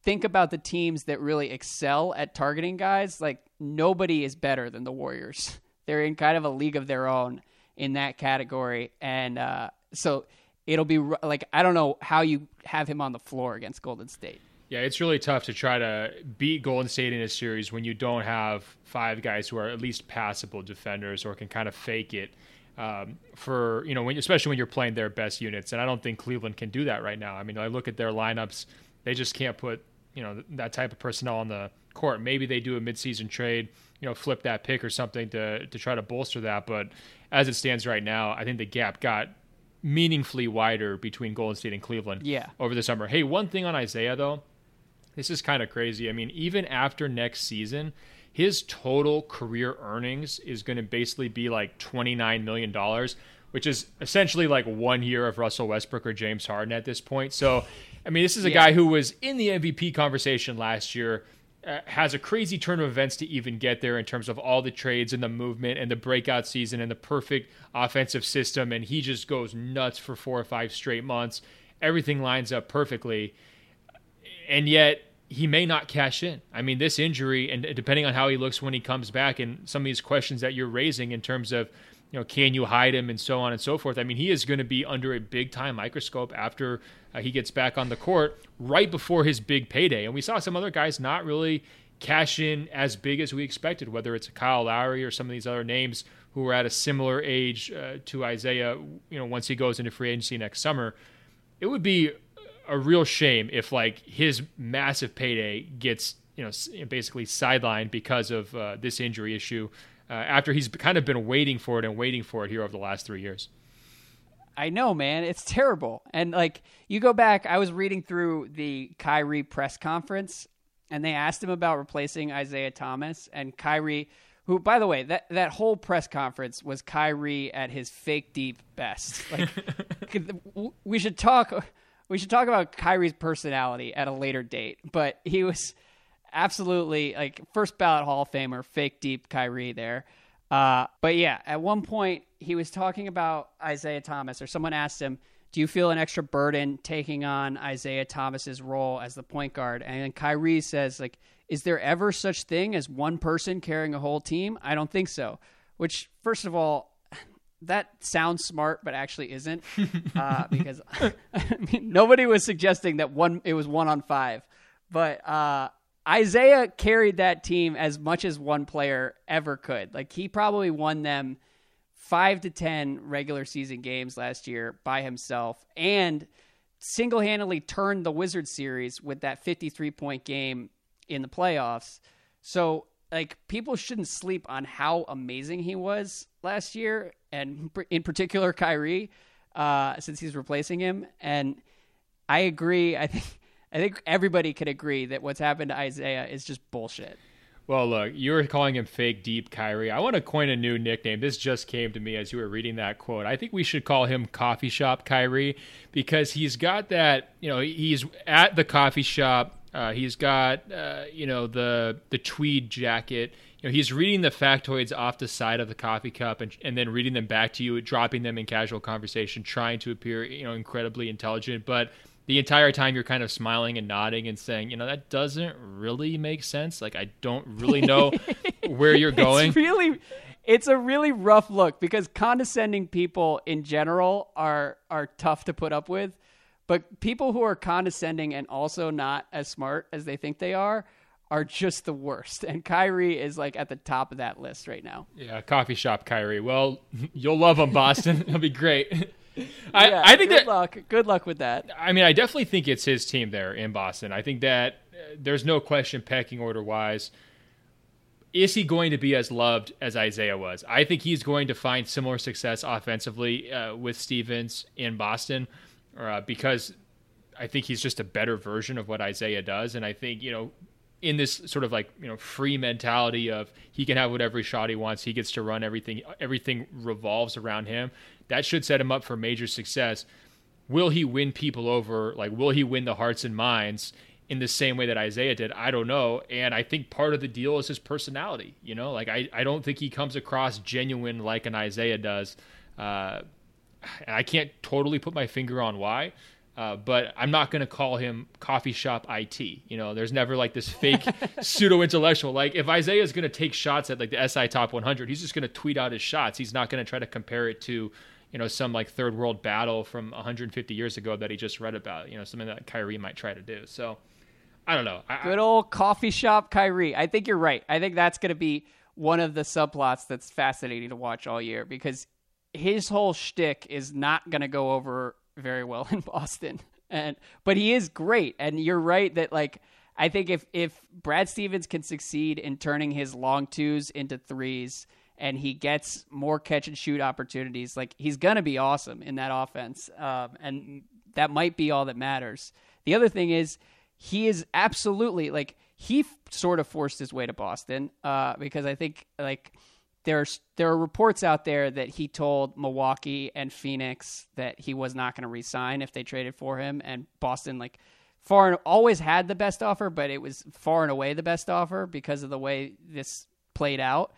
think about the teams that really excel at targeting guys, like nobody is better than the Warriors. They're in kind of a league of their own in that category. And uh, so it'll be like, I don't know how you have him on the floor against Golden State. Yeah, it's really tough to try to beat Golden State in a series when you don't have five guys who are at least passable defenders or can kind of fake it. Um, for you know, when, especially when you're playing their best units, and I don't think Cleveland can do that right now. I mean, I look at their lineups; they just can't put you know that type of personnel on the court. Maybe they do a midseason trade, you know, flip that pick or something to to try to bolster that. But as it stands right now, I think the gap got meaningfully wider between Golden State and Cleveland yeah. over the summer. Hey, one thing on Isaiah though, this is kind of crazy. I mean, even after next season, his total career earnings is going to basically be like $29 million, which is essentially like one year of Russell Westbrook or James Harden at this point. So, I mean, this is a yeah. guy who was in the MVP conversation last year. Uh, has a crazy turn of events to even get there in terms of all the trades and the movement and the breakout season and the perfect offensive system. And he just goes nuts for four or five straight months. Everything lines up perfectly. And yet, he may not cash in. I mean, this injury, and depending on how he looks when he comes back, and some of these questions that you're raising in terms of, you know, can you hide him and so on and so forth. I mean, he is going to be under a big time microscope after uh, he gets back on the court right before his big payday. And we saw some other guys not really cash in as big as we expected, whether it's Kyle Lowry or some of these other names who are at a similar age uh, to Isaiah, you know, once he goes into free agency next summer. It would be a real shame if like his massive payday gets you know basically sidelined because of uh, this injury issue uh, after he's kind of been waiting for it and waiting for it here over the last three years. I know, man. It's terrible. And like you go back, I was reading through the Kyrie press conference, and they asked him about replacing Isaiah Thomas, and Kyrie, who, by the way, that that whole press conference was Kyrie at his fake deep best. Like we should talk we should talk about Kyrie's personality at a later date, but he was absolutely like first ballot Hall of Famer, fake deep Kyrie there. Uh, but yeah, at one point he was talking about Isaiah Thomas, or someone asked him, "Do you feel an extra burden taking on Isaiah Thomas's role as the point guard?" And then Kyrie says, "Like, is there ever such thing as one person carrying a whole team? I don't think so." Which, first of all, that sounds smart, but actually isn't, uh, because I mean, nobody was suggesting that one it was one on five, but uh, Isaiah carried that team as much as one player ever could. Like he probably won them five to ten regular season games last year by himself, and single handedly turned the Wizards series with that fifty three point game in the playoffs. So like people shouldn't sleep on how amazing he was last year, and in particular Kyrie, uh, since he's replacing him. And I agree. I think I think everybody could agree that what's happened to Isaiah is just bullshit. Well, look, you were calling him fake deep Kyrie. I want to coin a new nickname. This just came to me as you were reading that quote. I think we should call him coffee shop Kyrie because he's got that, you know, he's at the coffee shop uh, he's got uh, you know the the tweed jacket. You know he's reading the factoids off the side of the coffee cup and and then reading them back to you, dropping them in casual conversation, trying to appear you know incredibly intelligent, but the entire time you're kind of smiling and nodding and saying, you know, that doesn't really make sense. Like I don't really know where you're going. It's really it's a really rough look because condescending people in general are are tough to put up with, but people who are condescending and also not as smart as they think they are are just the worst. And Kyrie is like at the top of that list right now. Yeah, coffee shop Kyrie. Well, you'll love him, Boston. It'll be great. I, yeah, I think good that, luck. Good luck with that. I mean, I definitely think it's his team there in Boston. I think that uh, there's no question pecking order wise. Is he going to be as loved as Isaiah was? I think he's going to find similar success offensively uh, with Stevens in Boston uh, because I think he's just a better version of what Isaiah does. And I think, you know, in this sort of like you know free mentality of he can have whatever shot he wants he gets to run everything everything revolves around him that should set him up for major success. Will he win people over? Like will he win the hearts and minds in the same way that Isaiah did? I don't know. And I think part of the deal is his personality you know? Like I, I don't think he comes across genuine like an Isaiah does uh, and I can't totally put my finger on why uh, but I'm not going to call him coffee shop IT. You know, there's never like this fake pseudo intellectual. Like if Isaiah is going to take shots at like the SI top 100, he's just going to tweet out his shots. He's not going to try to compare it to, you know, some like third world battle from 150 years ago that he just read about. You know, something that Kyrie might try to do. So I don't know. I, Good old coffee shop Kyrie. I think you're right. I think that's going to be one of the subplots that's fascinating to watch all year because his whole shtick is not going to go over very well in Boston. And but he is great. And you're right that like I think if if Brad Stevens can succeed in turning his long twos into threes and he gets more catch and shoot opportunities, like he's gonna be awesome in that offense. Um, and that might be all that matters. The other thing is he is absolutely like he f- sort of forced his way to Boston uh, because I think like there's there are reports out there that he told Milwaukee and Phoenix that he was not going to resign if they traded for him, and Boston like far and always had the best offer, but it was far and away the best offer because of the way this played out.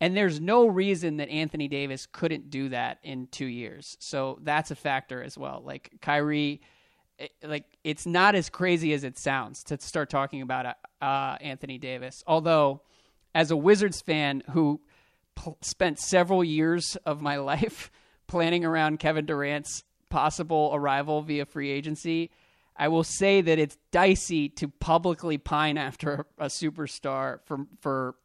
And there's no reason that Anthony Davis couldn't do that in two years. So that's a factor as well. Like Kyrie, it, like it's not as crazy as it sounds to start talking about uh, Anthony Davis. Although, as a Wizards fan who pl- spent several years of my life planning around Kevin Durant's possible arrival via free agency. I will say that it's dicey to publicly pine after a, a superstar for for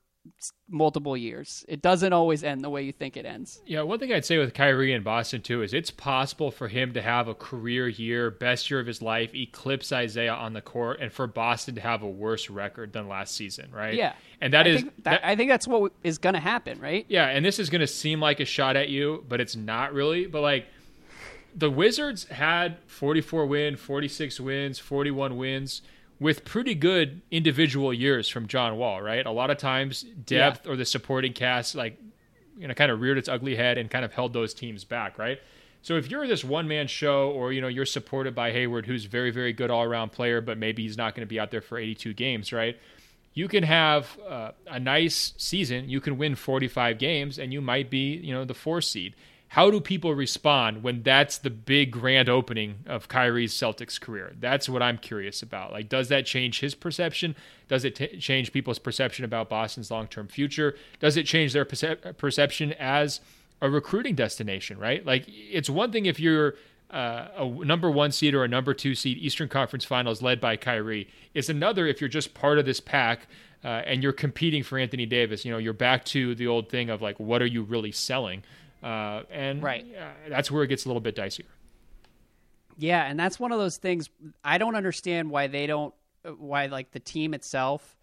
multiple years. It doesn't always end the way you think it ends. Yeah, one thing I'd say with Kyrie in Boston too is it's possible for him to have a career year, best year of his life, eclipse Isaiah on the court, and for Boston to have a worse record than last season, right? Yeah, and that I is think that, I think that's what is going to happen, right? Yeah, and this is going to seem like a shot at you, but it's not really. But like the Wizards had 44 wins, 46 wins, 41 wins with pretty good individual years from John Wall, right? A lot of times depth yeah. or the supporting cast like you know kind of reared its ugly head and kind of held those teams back, right? So if you're this one man show or you know you're supported by Hayward who's very very good all around player but maybe he's not going to be out there for 82 games, right? You can have uh, a nice season, you can win 45 games and you might be, you know, the 4 seed how do people respond when that's the big grand opening of Kyrie's Celtics career? That's what I'm curious about. Like, does that change his perception? Does it t- change people's perception about Boston's long term future? Does it change their perce- perception as a recruiting destination, right? Like, it's one thing if you're uh, a number one seed or a number two seed, Eastern Conference Finals led by Kyrie. It's another if you're just part of this pack. Uh, and you're competing for Anthony Davis, you know, you're back to the old thing of like, what are you really selling? Uh, and right. Uh, that's where it gets a little bit dicier. Yeah, and that's one of those things I don't understand why they don't why like the team itself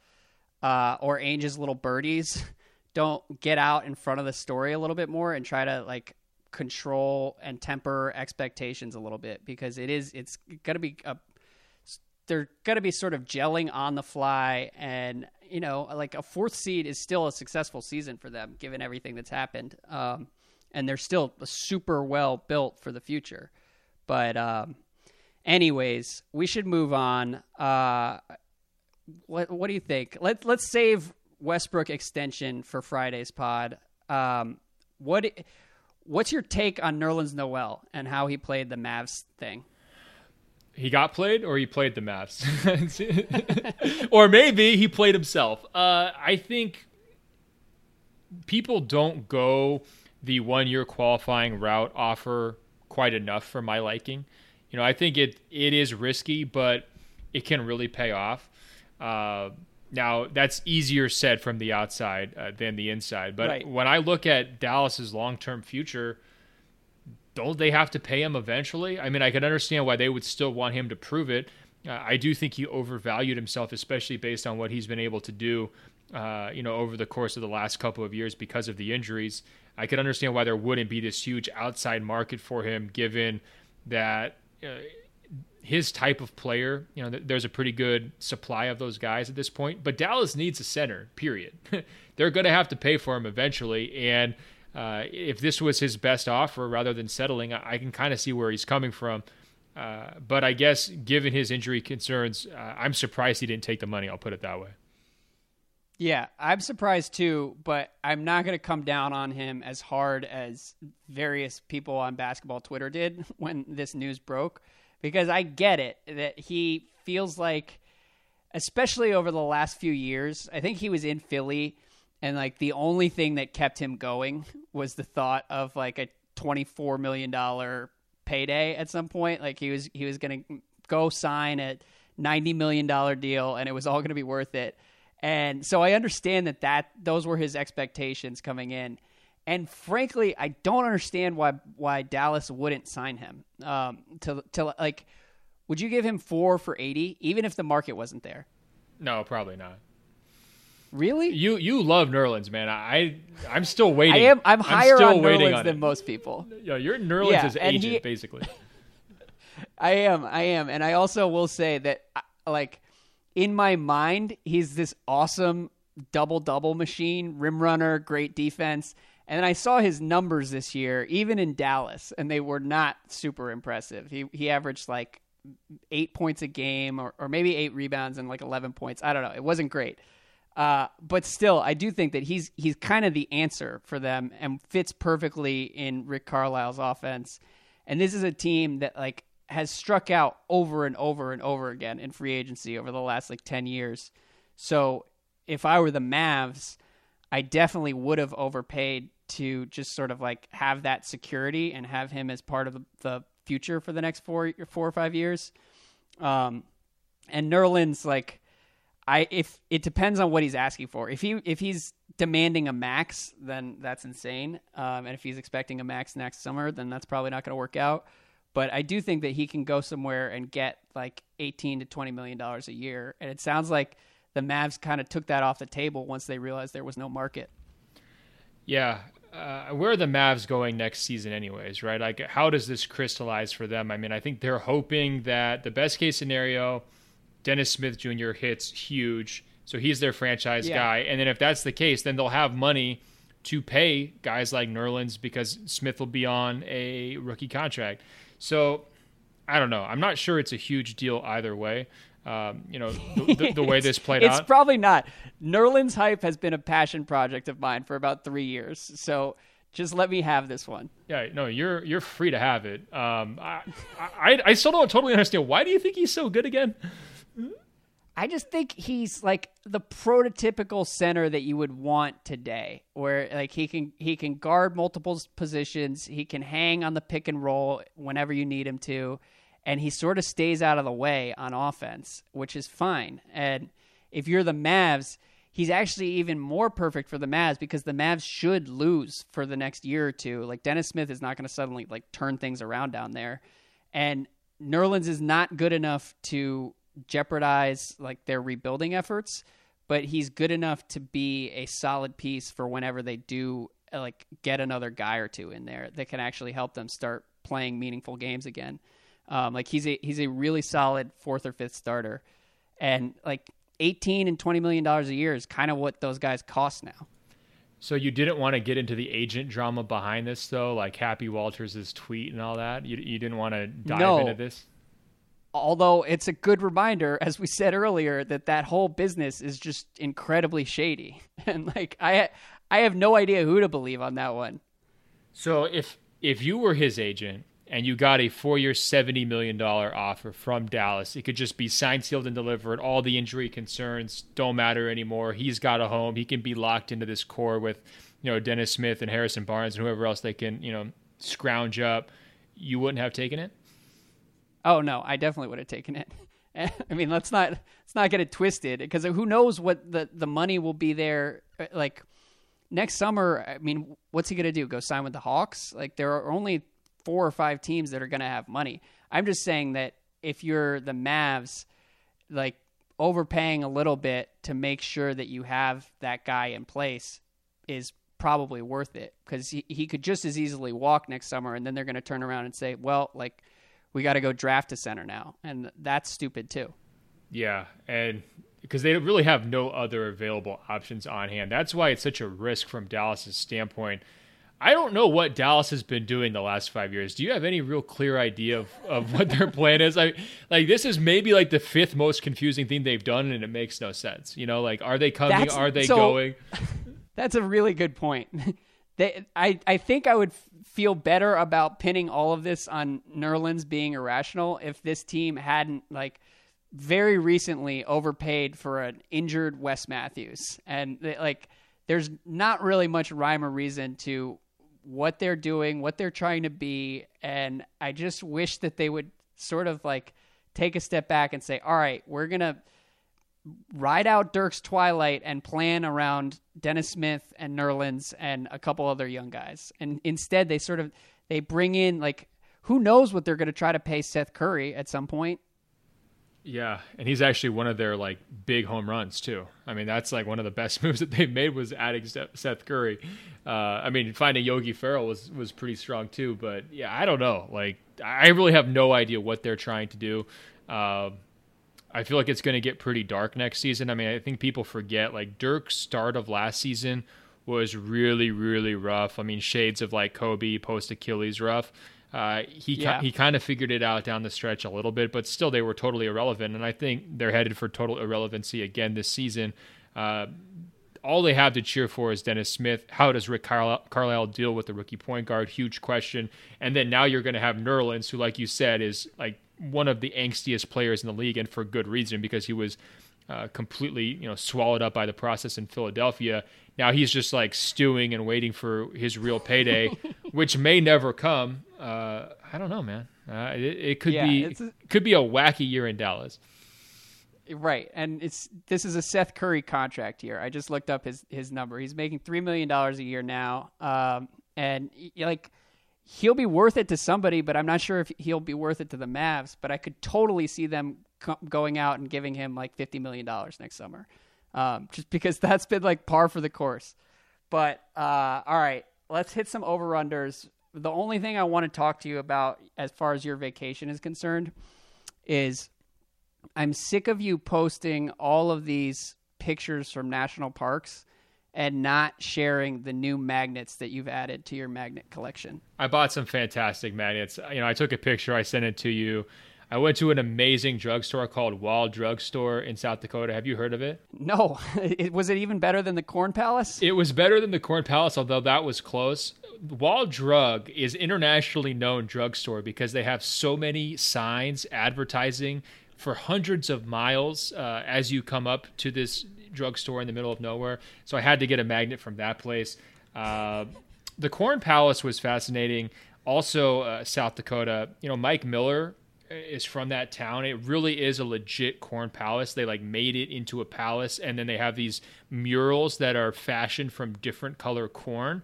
uh, or Ainge's little birdies don't get out in front of the story a little bit more and try to like control and temper expectations a little bit because it is it's going to be a they're going to be sort of gelling on the fly and you know like a fourth seed is still a successful season for them given everything that's happened um, and they're still super well built for the future. But um, anyways, we should move on. Uh, what what do you think? Let let's save Westbrook extension for Friday's pod. Um, what what's your take on Nerlens Noel and how he played the Mavs thing? He got played, or he played the Mavs, or maybe he played himself. Uh, I think people don't go the one year qualifying route offer quite enough for my liking. You know, I think it it is risky, but it can really pay off. Uh, now that's easier said from the outside uh, than the inside. But right. when I look at Dallas's long term future, don't they have to pay him eventually? I mean, I can understand why they would still want him to prove it. Uh, I do think he overvalued himself, especially based on what he's been able to do, uh, you know, over the course of the last couple of years because of the injuries. I could understand why there wouldn't be this huge outside market for him, given that uh, his type of player, you know, there's a pretty good supply of those guys at this point. But Dallas needs a center, period. They're going to have to pay for him eventually. And uh, if this was his best offer rather than settling, I, I can kind of see where he's coming from. Uh, but I guess given his injury concerns, uh, I'm surprised he didn't take the money. I'll put it that way. Yeah, I'm surprised too, but I'm not going to come down on him as hard as various people on basketball Twitter did when this news broke because I get it that he feels like especially over the last few years, I think he was in Philly and like the only thing that kept him going was the thought of like a 24 million dollar payday at some point. Like he was he was going to go sign a 90 million dollar deal and it was all going to be worth it and so I understand that that those were his expectations coming in. And frankly, I don't understand why why Dallas wouldn't sign him. Um, to to like, would you give him four for eighty, even if the market wasn't there? No, probably not. Really? You you love Nerlens, man. I I'm still waiting. I am. I'm higher I'm on Nerlens on than it. most people. Yeah, you're Nerlens' yeah, agent, he, basically. I am. I am, and I also will say that, like, in my mind, he's this awesome double double machine, rim runner, great defense. And I saw his numbers this year, even in Dallas, and they were not super impressive. He he averaged like eight points a game, or, or maybe eight rebounds and like eleven points. I don't know. It wasn't great, uh, but still, I do think that he's he's kind of the answer for them and fits perfectly in Rick Carlisle's offense. And this is a team that like has struck out over and over and over again in free agency over the last like 10 years. So if I were the Mavs, I definitely would have overpaid to just sort of like have that security and have him as part of the, future for the next four four or five years. Um, and Nerlens like I if it depends on what he's asking for. If he if he's demanding a max, then that's insane. Um, and if he's expecting a max next summer, then that's probably not going to work out. But I do think that he can go somewhere and get like 18 to 20 million dollars a year. And it sounds like the Mavs kind of took that off the table once they realized there was no market. Yeah. Uh, where are the Mavs going next season, anyways, right? Like, how does this crystallize for them? I mean, I think they're hoping that the best case scenario, Dennis Smith Jr. hits huge. So he's their franchise yeah. guy. And then if that's the case, then they'll have money to pay guys like Nerlens because Smith will be on a rookie contract. So I don't know. I'm not sure it's a huge deal either way. Um, you know, the, the, the way this played it's out. It's probably not. Nerlens hype has been a passion project of mine for about three years. So just let me have this one. Yeah, no, you're you're free to have it. Um, I, I I still don't totally understand. Why do you think he's so good again? I just think he's like the prototypical center that you would want today, where like he can he can guard multiple positions, he can hang on the pick and roll whenever you need him to, and he sort of stays out of the way on offense, which is fine. And if you're the Mavs, he's actually even more perfect for the Mavs because the Mavs should lose for the next year or two. Like Dennis Smith is not going to suddenly like turn things around down there, and Nerlens is not good enough to jeopardize like their rebuilding efforts, but he's good enough to be a solid piece for whenever they do uh, like get another guy or two in there that can actually help them start playing meaningful games again. Um, like he's a he's a really solid fourth or fifth starter, and like eighteen and twenty million dollars a year is kind of what those guys cost now. So you didn't want to get into the agent drama behind this, though, like Happy Walters' tweet and all that. You you didn't want to dive no. into this although it's a good reminder as we said earlier that that whole business is just incredibly shady and like i i have no idea who to believe on that one so if if you were his agent and you got a four-year, seventy million dollar offer from Dallas, it could just be signed, sealed, and delivered. All the injury concerns don't matter anymore. He's got a home. He can be locked into this core with, you know, Dennis Smith and Harrison Barnes and whoever else they can, you know, scrounge up. You wouldn't have taken it. Oh no, I definitely would have taken it. I mean, let's not let's not get it twisted because who knows what the the money will be there. Uh, like next summer, I mean, what's he going to do? Go sign with the Hawks? Like there are only four or five teams that are going to have money. I'm just saying that if you're the Mavs, like overpaying a little bit to make sure that you have that guy in place is probably worth it because he, he could just as easily walk next summer and then they're going to turn around and say, well, like we got to go draft a center now. And that's stupid too. Yeah. And because they really have no other available options on hand. That's why it's such a risk from Dallas's standpoint I don't know what Dallas has been doing the last five years. Do you have any real clear idea of, of what their plan is? I like this is maybe like the fifth most confusing thing they've done, and it makes no sense. You know, like are they coming? That's, are they so, going? That's a really good point. they, I, I think I would feel better about pinning all of this on Nerlens being irrational if this team hadn't like very recently overpaid for an injured Wes Matthews, and they, like there's not really much rhyme or reason to what they're doing, what they're trying to be, and I just wish that they would sort of like take a step back and say, "All right, we're going to ride out Dirk's twilight and plan around Dennis Smith and Nerlens and a couple other young guys." And instead, they sort of they bring in like who knows what they're going to try to pay Seth Curry at some point. Yeah, and he's actually one of their like big home runs too. I mean, that's like one of the best moves that they've made was adding Seth Curry. Uh, I mean, finding Yogi Ferrell was was pretty strong too. But yeah, I don't know. Like, I really have no idea what they're trying to do. Uh, I feel like it's going to get pretty dark next season. I mean, I think people forget like Dirk's start of last season was really really rough. I mean, shades of like Kobe post Achilles rough. Uh, he yeah. he kind of figured it out down the stretch a little bit, but still they were totally irrelevant. And I think they're headed for total irrelevancy again this season. Uh, all they have to cheer for is Dennis Smith. How does Rick Carlisle deal with the rookie point guard? Huge question. And then now you're going to have Nerlens, who, like you said, is like one of the angstiest players in the league, and for good reason because he was uh, completely you know swallowed up by the process in Philadelphia. Now he's just like stewing and waiting for his real payday, which may never come. Uh, I don't know, man. Uh, it, it, could yeah, be a, could be a wacky year in Dallas. Right, and it's this is a Seth Curry contract here. I just looked up his his number. He's making three million dollars a year now, um, and like he'll be worth it to somebody, but I'm not sure if he'll be worth it to the Mavs. But I could totally see them co- going out and giving him like fifty million dollars next summer um, just because that's been like par for the course. But uh, all right, let's hit some over unders. The only thing I want to talk to you about as far as your vacation is concerned is I'm sick of you posting all of these pictures from national parks and not sharing the new magnets that you've added to your magnet collection. I bought some fantastic magnets. You know, I took a picture, I sent it to you. I went to an amazing drugstore called Wall Drugstore in South Dakota. Have you heard of it? No. It, was it even better than the Corn Palace? It was better than the Corn Palace, although that was close. Wall Drug is internationally known drugstore because they have so many signs advertising for hundreds of miles uh, as you come up to this drugstore in the middle of nowhere. So I had to get a magnet from that place. Uh, the Corn Palace was fascinating. Also, uh, South Dakota. You know, Mike Miller is from that town. It really is a legit corn palace. They like made it into a palace, and then they have these murals that are fashioned from different color corn.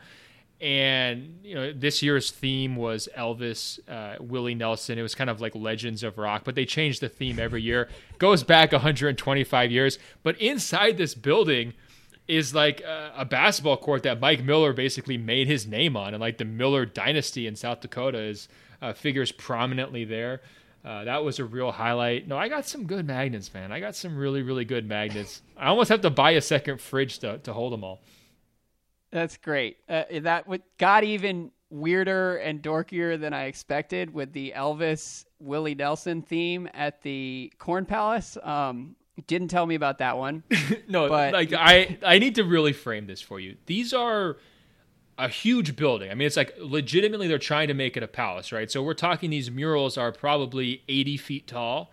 And you know, this year's theme was Elvis, uh, Willie Nelson. It was kind of like Legends of Rock, but they change the theme every year. Goes back 125 years. But inside this building is like a, a basketball court that Mike Miller basically made his name on, and like the Miller dynasty in South Dakota is uh, figures prominently there. Uh, that was a real highlight. No, I got some good magnets, man. I got some really, really good magnets. I almost have to buy a second fridge to, to hold them all. That's great. Uh, that got even weirder and dorkier than I expected with the Elvis Willie Nelson theme at the Corn Palace. Um, didn't tell me about that one. no, but like I I need to really frame this for you. These are a huge building. I mean, it's like legitimately they're trying to make it a palace, right? So we're talking these murals are probably 80 feet tall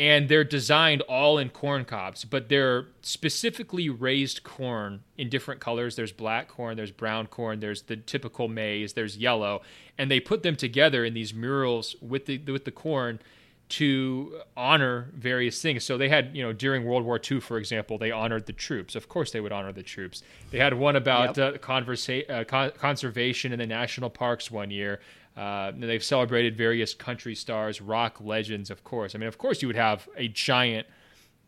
and they're designed all in corn cobs, but they're specifically raised corn in different colors. There's black corn, there's brown corn, there's the typical maize, there's yellow, and they put them together in these murals with the with the corn to honor various things. So they had, you know, during World War II, for example, they honored the troops. Of course, they would honor the troops. They had one about yep. uh, conversa- uh, con- conservation in the national parks one year. Uh, they've celebrated various country stars, rock legends, of course. I mean, of course, you would have a giant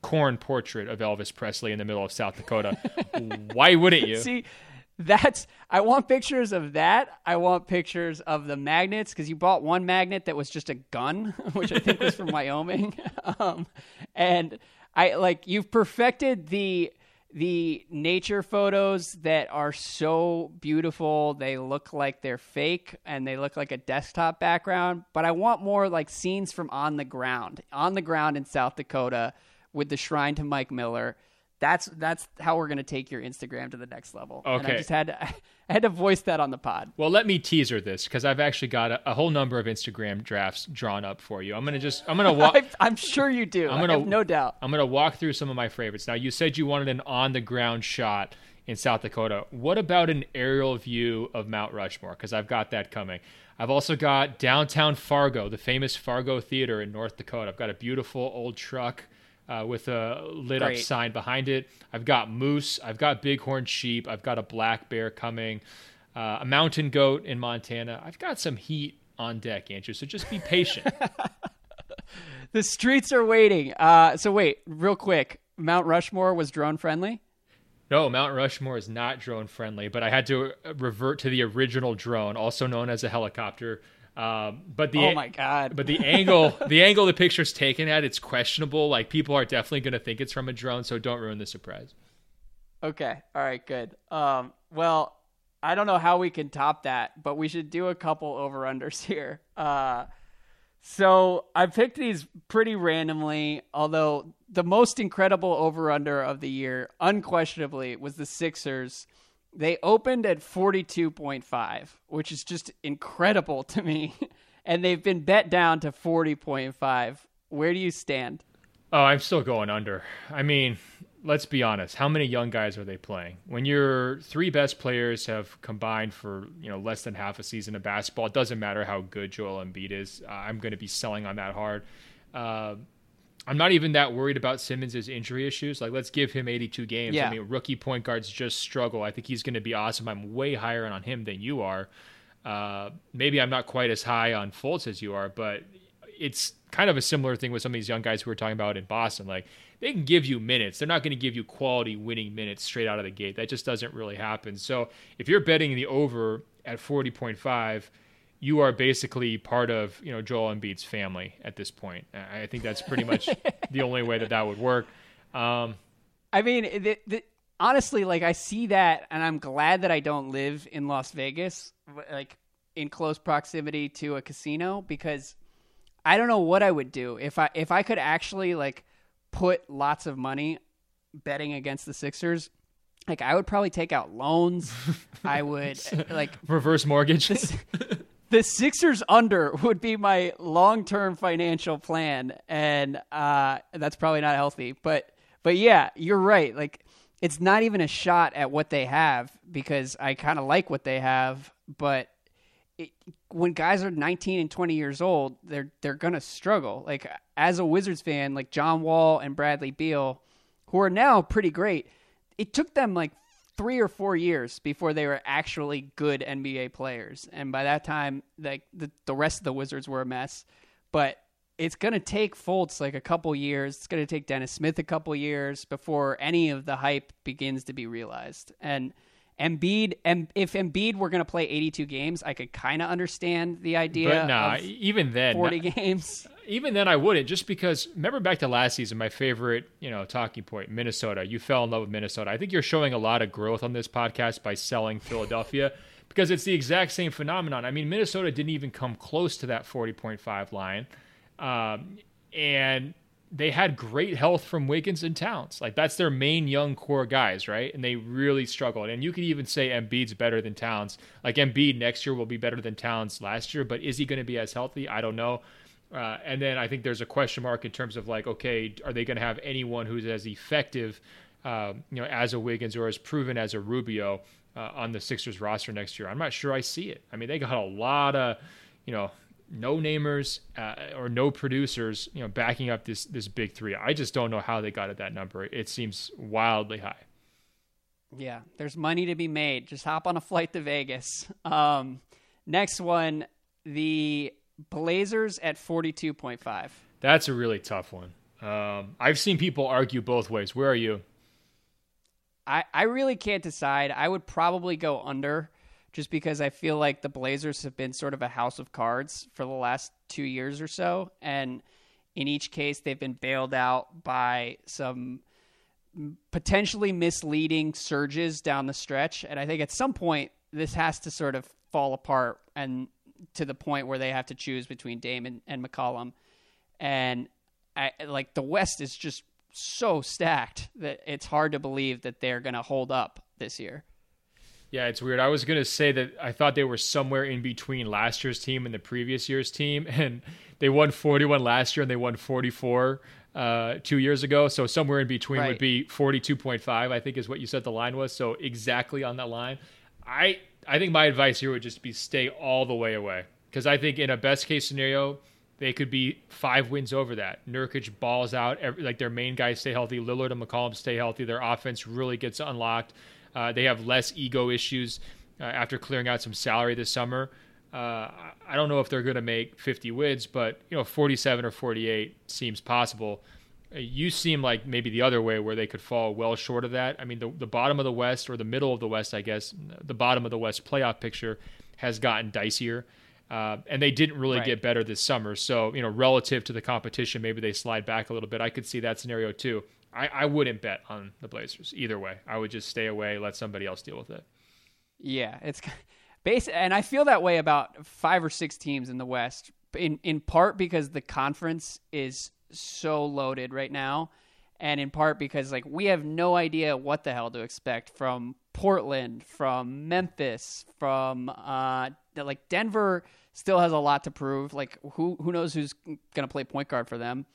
corn portrait of Elvis Presley in the middle of South Dakota. Why wouldn't you? See, that's I want pictures of that. I want pictures of the magnets because you bought one magnet that was just a gun, which I think was from Wyoming. Um, and I like you've perfected the the nature photos that are so beautiful. They look like they're fake and they look like a desktop background. But I want more like scenes from on the ground, on the ground in South Dakota with the shrine to Mike Miller that's that's how we're gonna take your Instagram to the next level. Okay. And I just had to, I had to voice that on the pod. Well, let me teaser this because I've actually got a, a, whole number of Instagram drafts drawn up for you. I'm gonna just I'm gonna walk. I'm sure you do. I'm gonna no doubt. I'm gonna walk through some of my favorites. Now, you said you wanted an on the ground shot in South Dakota. What about an aerial view of Mount Rushmore? Because I've got that coming. I've also got downtown Fargo, the famous Fargo Theater in North Dakota. I've got a beautiful old truck uh, with a lit Great. up sign behind it. I've got moose. I've got bighorn sheep. I've got a black bear coming. Uh, a mountain goat in Montana. I've got some heat on deck, Andrew. So just be patient. the streets are waiting. Uh, so wait, real quick. Mount Rushmore was drone friendly. No, Mount Rushmore is not drone friendly, but I had to revert to the original drone, also known as a helicopter, um, but the oh my god! But the angle, the angle the picture's taken at, it's questionable. Like people are definitely going to think it's from a drone, so don't ruin the surprise. Okay, all right, good. Um, well, I don't know how we can top that, but we should do a couple over unders here. Uh, so I picked these pretty randomly, although the most incredible over under of the year, unquestionably, was the Sixers they opened at 42.5, which is just incredible to me. and they've been bet down to 40.5. Where do you stand? Oh, I'm still going under. I mean, let's be honest. How many young guys are they playing? When your three best players have combined for you know less than half a season of basketball, it doesn't matter how good Joel Embiid is. Uh, I'm going to be selling on that hard. Uh, I'm not even that worried about Simmons' injury issues. Like, let's give him 82 games. Yeah. I mean, rookie point guards just struggle. I think he's going to be awesome. I'm way higher on him than you are. Uh, maybe I'm not quite as high on Fultz as you are, but it's kind of a similar thing with some of these young guys who we're talking about in Boston. Like, they can give you minutes. They're not going to give you quality winning minutes straight out of the gate. That just doesn't really happen. So if you're betting the over at 40.5, you are basically part of you know Joel Embiid's family at this point. I think that's pretty much the only way that that would work. Um, I mean, the, the, honestly, like I see that, and I'm glad that I don't live in Las Vegas, like in close proximity to a casino, because I don't know what I would do if I if I could actually like put lots of money betting against the Sixers like I would probably take out loans. I would like reverse mortgage the Sixers under would be my long term financial plan, and uh, that's probably not healthy. But but yeah, you're right. Like it's not even a shot at what they have because I kind of like what they have, but it, when guys are 19 and 20 years old, they're they're gonna struggle. Like as a Wizards fan, like John Wall and Bradley Beal, who are now pretty great, it took them like three or four years before they were actually good NBA players. And by that time, like the, the rest of the Wizards were a mess. But it's going to take Fultz like a couple years. It's going to take Dennis Smith a couple years before any of the hype begins to be realized. And Embiid, and if Embiid were going to play 82 games, I could kind of understand the idea. But nah, even then, 40 games. Even then, I wouldn't. Just because remember back to last season, my favorite, you know, talking point, Minnesota. You fell in love with Minnesota. I think you're showing a lot of growth on this podcast by selling Philadelphia because it's the exact same phenomenon. I mean, Minnesota didn't even come close to that 40.5 line, um, and they had great health from Wiggins and Towns. Like that's their main young core guys, right? And they really struggled. And you could even say Embiid's better than Towns. Like Embiid next year will be better than Towns last year, but is he going to be as healthy? I don't know. Uh, and then I think there's a question mark in terms of like, okay, are they going to have anyone who's as effective, uh, you know, as a Wiggins or as proven as a Rubio uh, on the Sixers roster next year? I'm not sure I see it. I mean, they got a lot of, you know, no namers uh, or no producers, you know, backing up this this big three. I just don't know how they got at that number. It seems wildly high. Yeah, there's money to be made. Just hop on a flight to Vegas. Um, next one, the Blazers at 42.5. That's a really tough one. Um, I've seen people argue both ways. Where are you? I, I really can't decide. I would probably go under just because I feel like the Blazers have been sort of a house of cards for the last two years or so. And in each case, they've been bailed out by some potentially misleading surges down the stretch. And I think at some point, this has to sort of fall apart and to the point where they have to choose between Dame and, and McCollum. And I, like the West is just so stacked that it's hard to believe that they're going to hold up this year. Yeah, it's weird. I was going to say that I thought they were somewhere in between last year's team and the previous year's team. And they won 41 last year and they won 44 uh, two years ago. So somewhere in between right. would be 42.5, I think is what you said the line was. So exactly on that line. I I think my advice here would just be stay all the way away because I think in a best case scenario they could be five wins over that. Nurkic balls out, every, like their main guys stay healthy. Lillard and McCollum stay healthy. Their offense really gets unlocked. Uh, they have less ego issues uh, after clearing out some salary this summer. Uh, I don't know if they're going to make 50 wins, but you know, 47 or 48 seems possible. Uh, you seem like maybe the other way where they could fall well short of that. I mean, the, the bottom of the West or the middle of the West, I guess, the bottom of the West playoff picture has gotten dicier. Uh, and they didn't really right. get better this summer. So, you know, relative to the competition, maybe they slide back a little bit. I could see that scenario too. I, I wouldn't bet on the Blazers either way. I would just stay away, let somebody else deal with it. Yeah, it's base, and I feel that way about five or six teams in the West. In in part because the conference is so loaded right now, and in part because like we have no idea what the hell to expect from Portland, from Memphis, from uh, like Denver still has a lot to prove. Like who who knows who's gonna play point guard for them.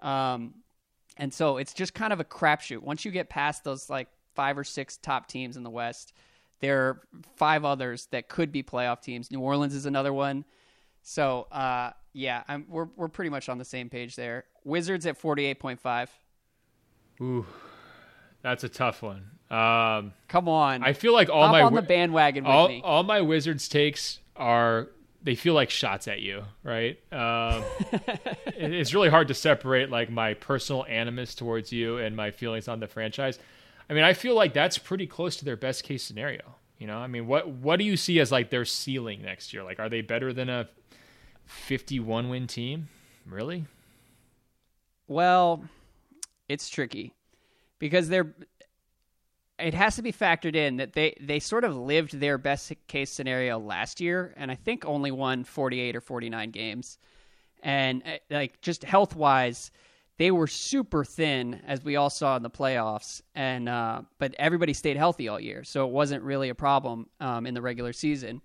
Um, and so it's just kind of a crapshoot. Once you get past those like five or six top teams in the West, there are five others that could be playoff teams. New Orleans is another one. So uh, yeah, I'm, we're we're pretty much on the same page there. Wizards at forty eight point five. Ooh, that's a tough one. Um, Come on, I feel like all Hop my on the bandwagon all, me. all my Wizards takes are they feel like shots at you, right? Um, it's really hard to separate like my personal animus towards you and my feelings on the franchise. I mean, I feel like that's pretty close to their best case scenario. You know, I mean, what what do you see as like their ceiling next year? Like, are they better than a fifty-one win team? Really? Well, it's tricky because they're it has to be factored in that they they sort of lived their best case scenario last year, and I think only won 48 or 49 games, and uh, like just health wise, they were super thin as we all saw in the playoffs, and uh, but everybody stayed healthy all year, so it wasn't really a problem um, in the regular season,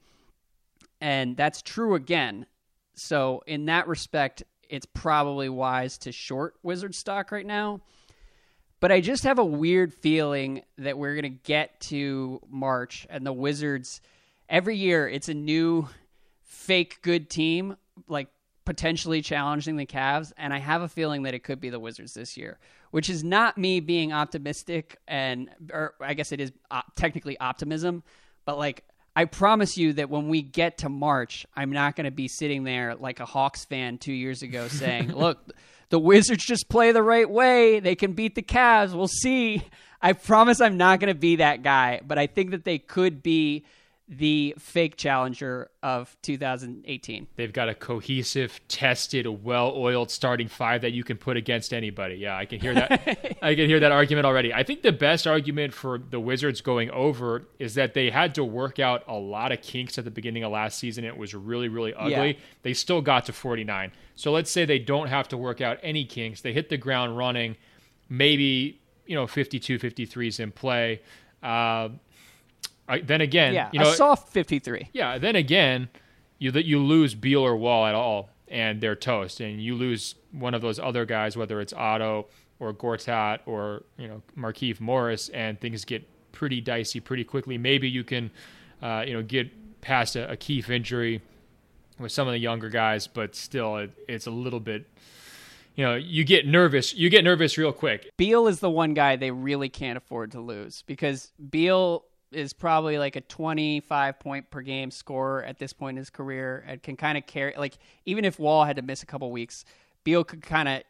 and that's true again. So in that respect, it's probably wise to short Wizard stock right now but I just have a weird feeling that we're going to get to March and the Wizards every year it's a new fake good team like potentially challenging the Cavs and I have a feeling that it could be the Wizards this year, which is not me being optimistic and or I guess it is op- technically optimism, but like I promise you that when we get to March, I'm not going to be sitting there like a Hawks fan 2 years ago saying, "Look, the Wizards just play the right way. They can beat the Cavs. We'll see. I promise I'm not going to be that guy, but I think that they could be the fake challenger of 2018. They've got a cohesive, tested, well-oiled starting five that you can put against anybody. Yeah, I can hear that. I can hear that argument already. I think the best argument for the Wizards going over is that they had to work out a lot of kinks at the beginning of last season. It was really, really ugly. Yeah. They still got to 49. So let's say they don't have to work out any kinks. They hit the ground running. Maybe you know 52, 53s in play. Uh, I, then again, yeah, you know, a soft 53. Yeah, then again, you that you lose Beal or Wall at all, and they're toast, and you lose one of those other guys, whether it's Otto or Gortat or you know Markieff Morris, and things get pretty dicey pretty quickly. Maybe you can, uh, you know, get past a, a Keefe injury with some of the younger guys, but still, it, it's a little bit you know, you get nervous. You get nervous real quick. Beal is the one guy they really can't afford to lose because Beal is probably like a 25 point per game scorer at this point in his career and can kind of carry like even if Wall had to miss a couple weeks, Beal could kind of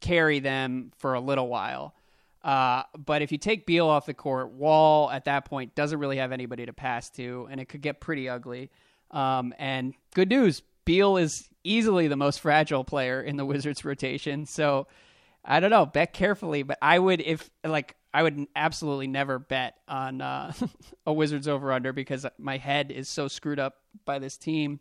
carry them for a little while. Uh, but if you take Beal off the court, Wall at that point doesn't really have anybody to pass to, and it could get pretty ugly. Um, and good news, Beal is easily the most fragile player in the Wizards rotation. So I don't know, bet carefully, but I would if like I would absolutely never bet on uh, a Wizards over under because my head is so screwed up by this team.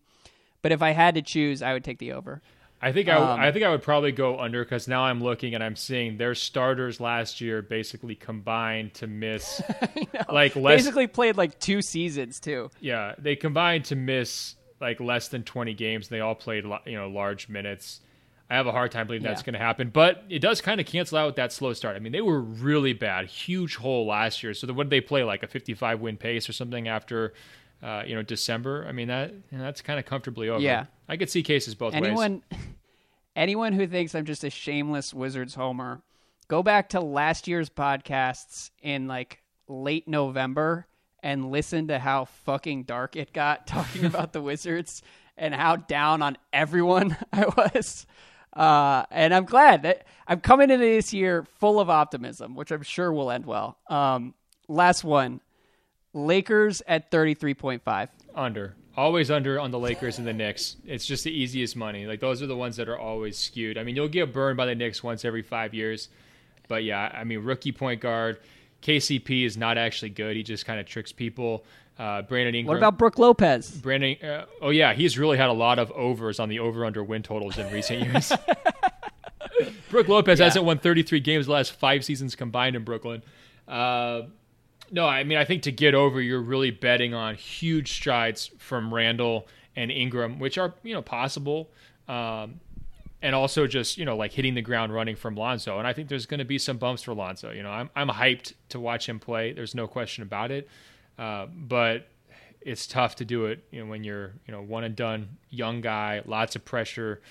But if I had to choose, I would take the over. I think I, um, I think I would probably go under because now I'm looking and I'm seeing their starters last year basically combined to miss like less, basically played like two seasons too. Yeah, they combined to miss like less than 20 games. They all played you know large minutes. I have a hard time believing yeah. that's going to happen, but it does kind of cancel out with that slow start. I mean, they were really bad, huge hole last year. So what did they play like a 55 win pace or something after, uh, you know, December? I mean that you know, that's kind of comfortably over. Yeah, I could see cases both anyone, ways. Anyone who thinks I'm just a shameless Wizards homer, go back to last year's podcasts in like late November and listen to how fucking dark it got talking about the Wizards and how down on everyone I was. Uh, and I'm glad that I'm coming into this year full of optimism, which I'm sure will end well. Um, last one Lakers at 33.5. Under. Always under on the Lakers and the Knicks. It's just the easiest money. Like, those are the ones that are always skewed. I mean, you'll get burned by the Knicks once every five years. But yeah, I mean, rookie point guard. KCP is not actually good. He just kind of tricks people. Uh, Brandon Ingram. What about Brook Lopez? Brandon. Uh, oh yeah, he's really had a lot of overs on the over/under win totals in recent years. Brook Lopez yeah. hasn't won 33 games the last five seasons combined in Brooklyn. Uh, no, I mean I think to get over, you're really betting on huge strides from Randle and Ingram, which are you know possible. Um, and also just you know like hitting the ground running from Lonzo. And I think there's going to be some bumps for Lonzo. You know, I'm I'm hyped to watch him play. There's no question about it. Uh, but it's tough to do it you know, when you're you know one and done, young guy, lots of pressure.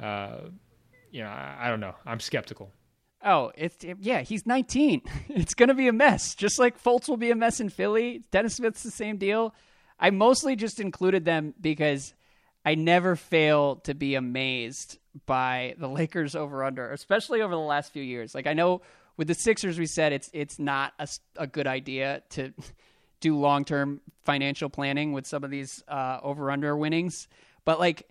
Uh, you know, I, I, don't know. I'm skeptical. Oh, it's yeah. He's 19. It's gonna be a mess. Just like Fultz will be a mess in Philly. Dennis Smith's the same deal. I mostly just included them because I never fail to be amazed by the Lakers over under, especially over the last few years. Like I know with the Sixers, we said it's it's not a, a good idea to do long term financial planning with some of these uh, over under winnings. But like,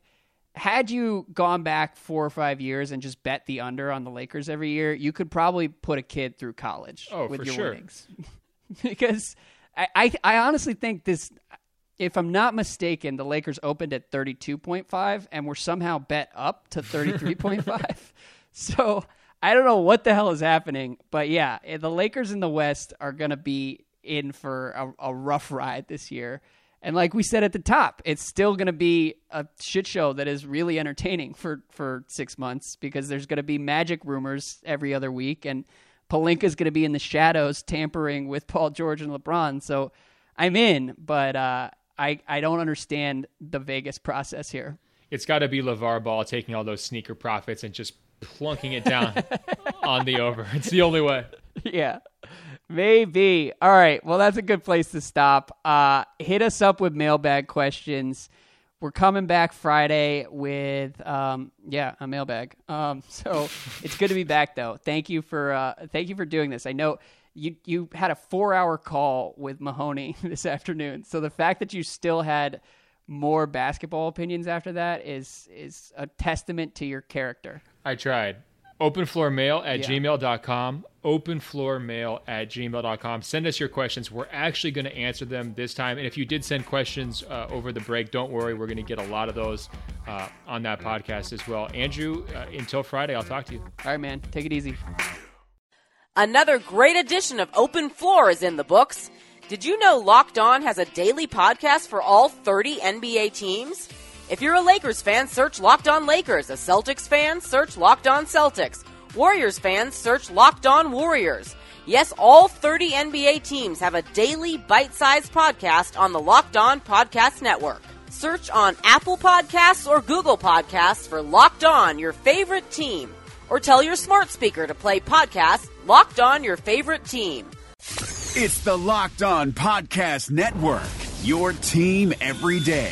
had you gone back four or five years and just bet the under on the Lakers every year, you could probably put a kid through college oh, with your sure. winnings. because I, I, I honestly think this. If I'm not mistaken, the Lakers opened at 32.5 and were somehow bet up to 33.5. so I don't know what the hell is happening, but yeah, the Lakers in the West are going to be in for a, a rough ride this year. And like we said at the top, it's still going to be a shit show that is really entertaining for, for six months because there's going to be magic rumors every other week, and Pelinka's going to be in the shadows tampering with Paul George and LeBron. So I'm in, but uh, I I don't understand the Vegas process here. It's got to be LeVar Ball taking all those sneaker profits and just plunking it down on the over. It's the only way. Yeah. Maybe. All right. Well, that's a good place to stop. Uh, hit us up with mailbag questions. We're coming back Friday with um, yeah a mailbag. Um, so it's good to be back though. Thank you for uh, thank you for doing this. I know you you had a four hour call with Mahoney this afternoon. So the fact that you still had more basketball opinions after that is is a testament to your character. I tried. Openfloormail at yeah. gmail.com. Openfloormail at gmail.com. Send us your questions. We're actually going to answer them this time. And if you did send questions uh, over the break, don't worry. We're going to get a lot of those uh, on that podcast as well. Andrew, uh, until Friday, I'll talk to you. All right, man. Take it easy. Another great edition of Open Floor is in the books. Did you know Locked On has a daily podcast for all 30 NBA teams? If you're a Lakers fan, search Locked On Lakers. A Celtics fan, search Locked On Celtics. Warriors fans, search Locked On Warriors. Yes, all 30 NBA teams have a daily bite-sized podcast on the Locked On Podcast Network. Search on Apple Podcasts or Google Podcasts for Locked On, your favorite team. Or tell your smart speaker to play podcast Locked On Your Favorite Team. It's the Locked On Podcast Network, your team every day.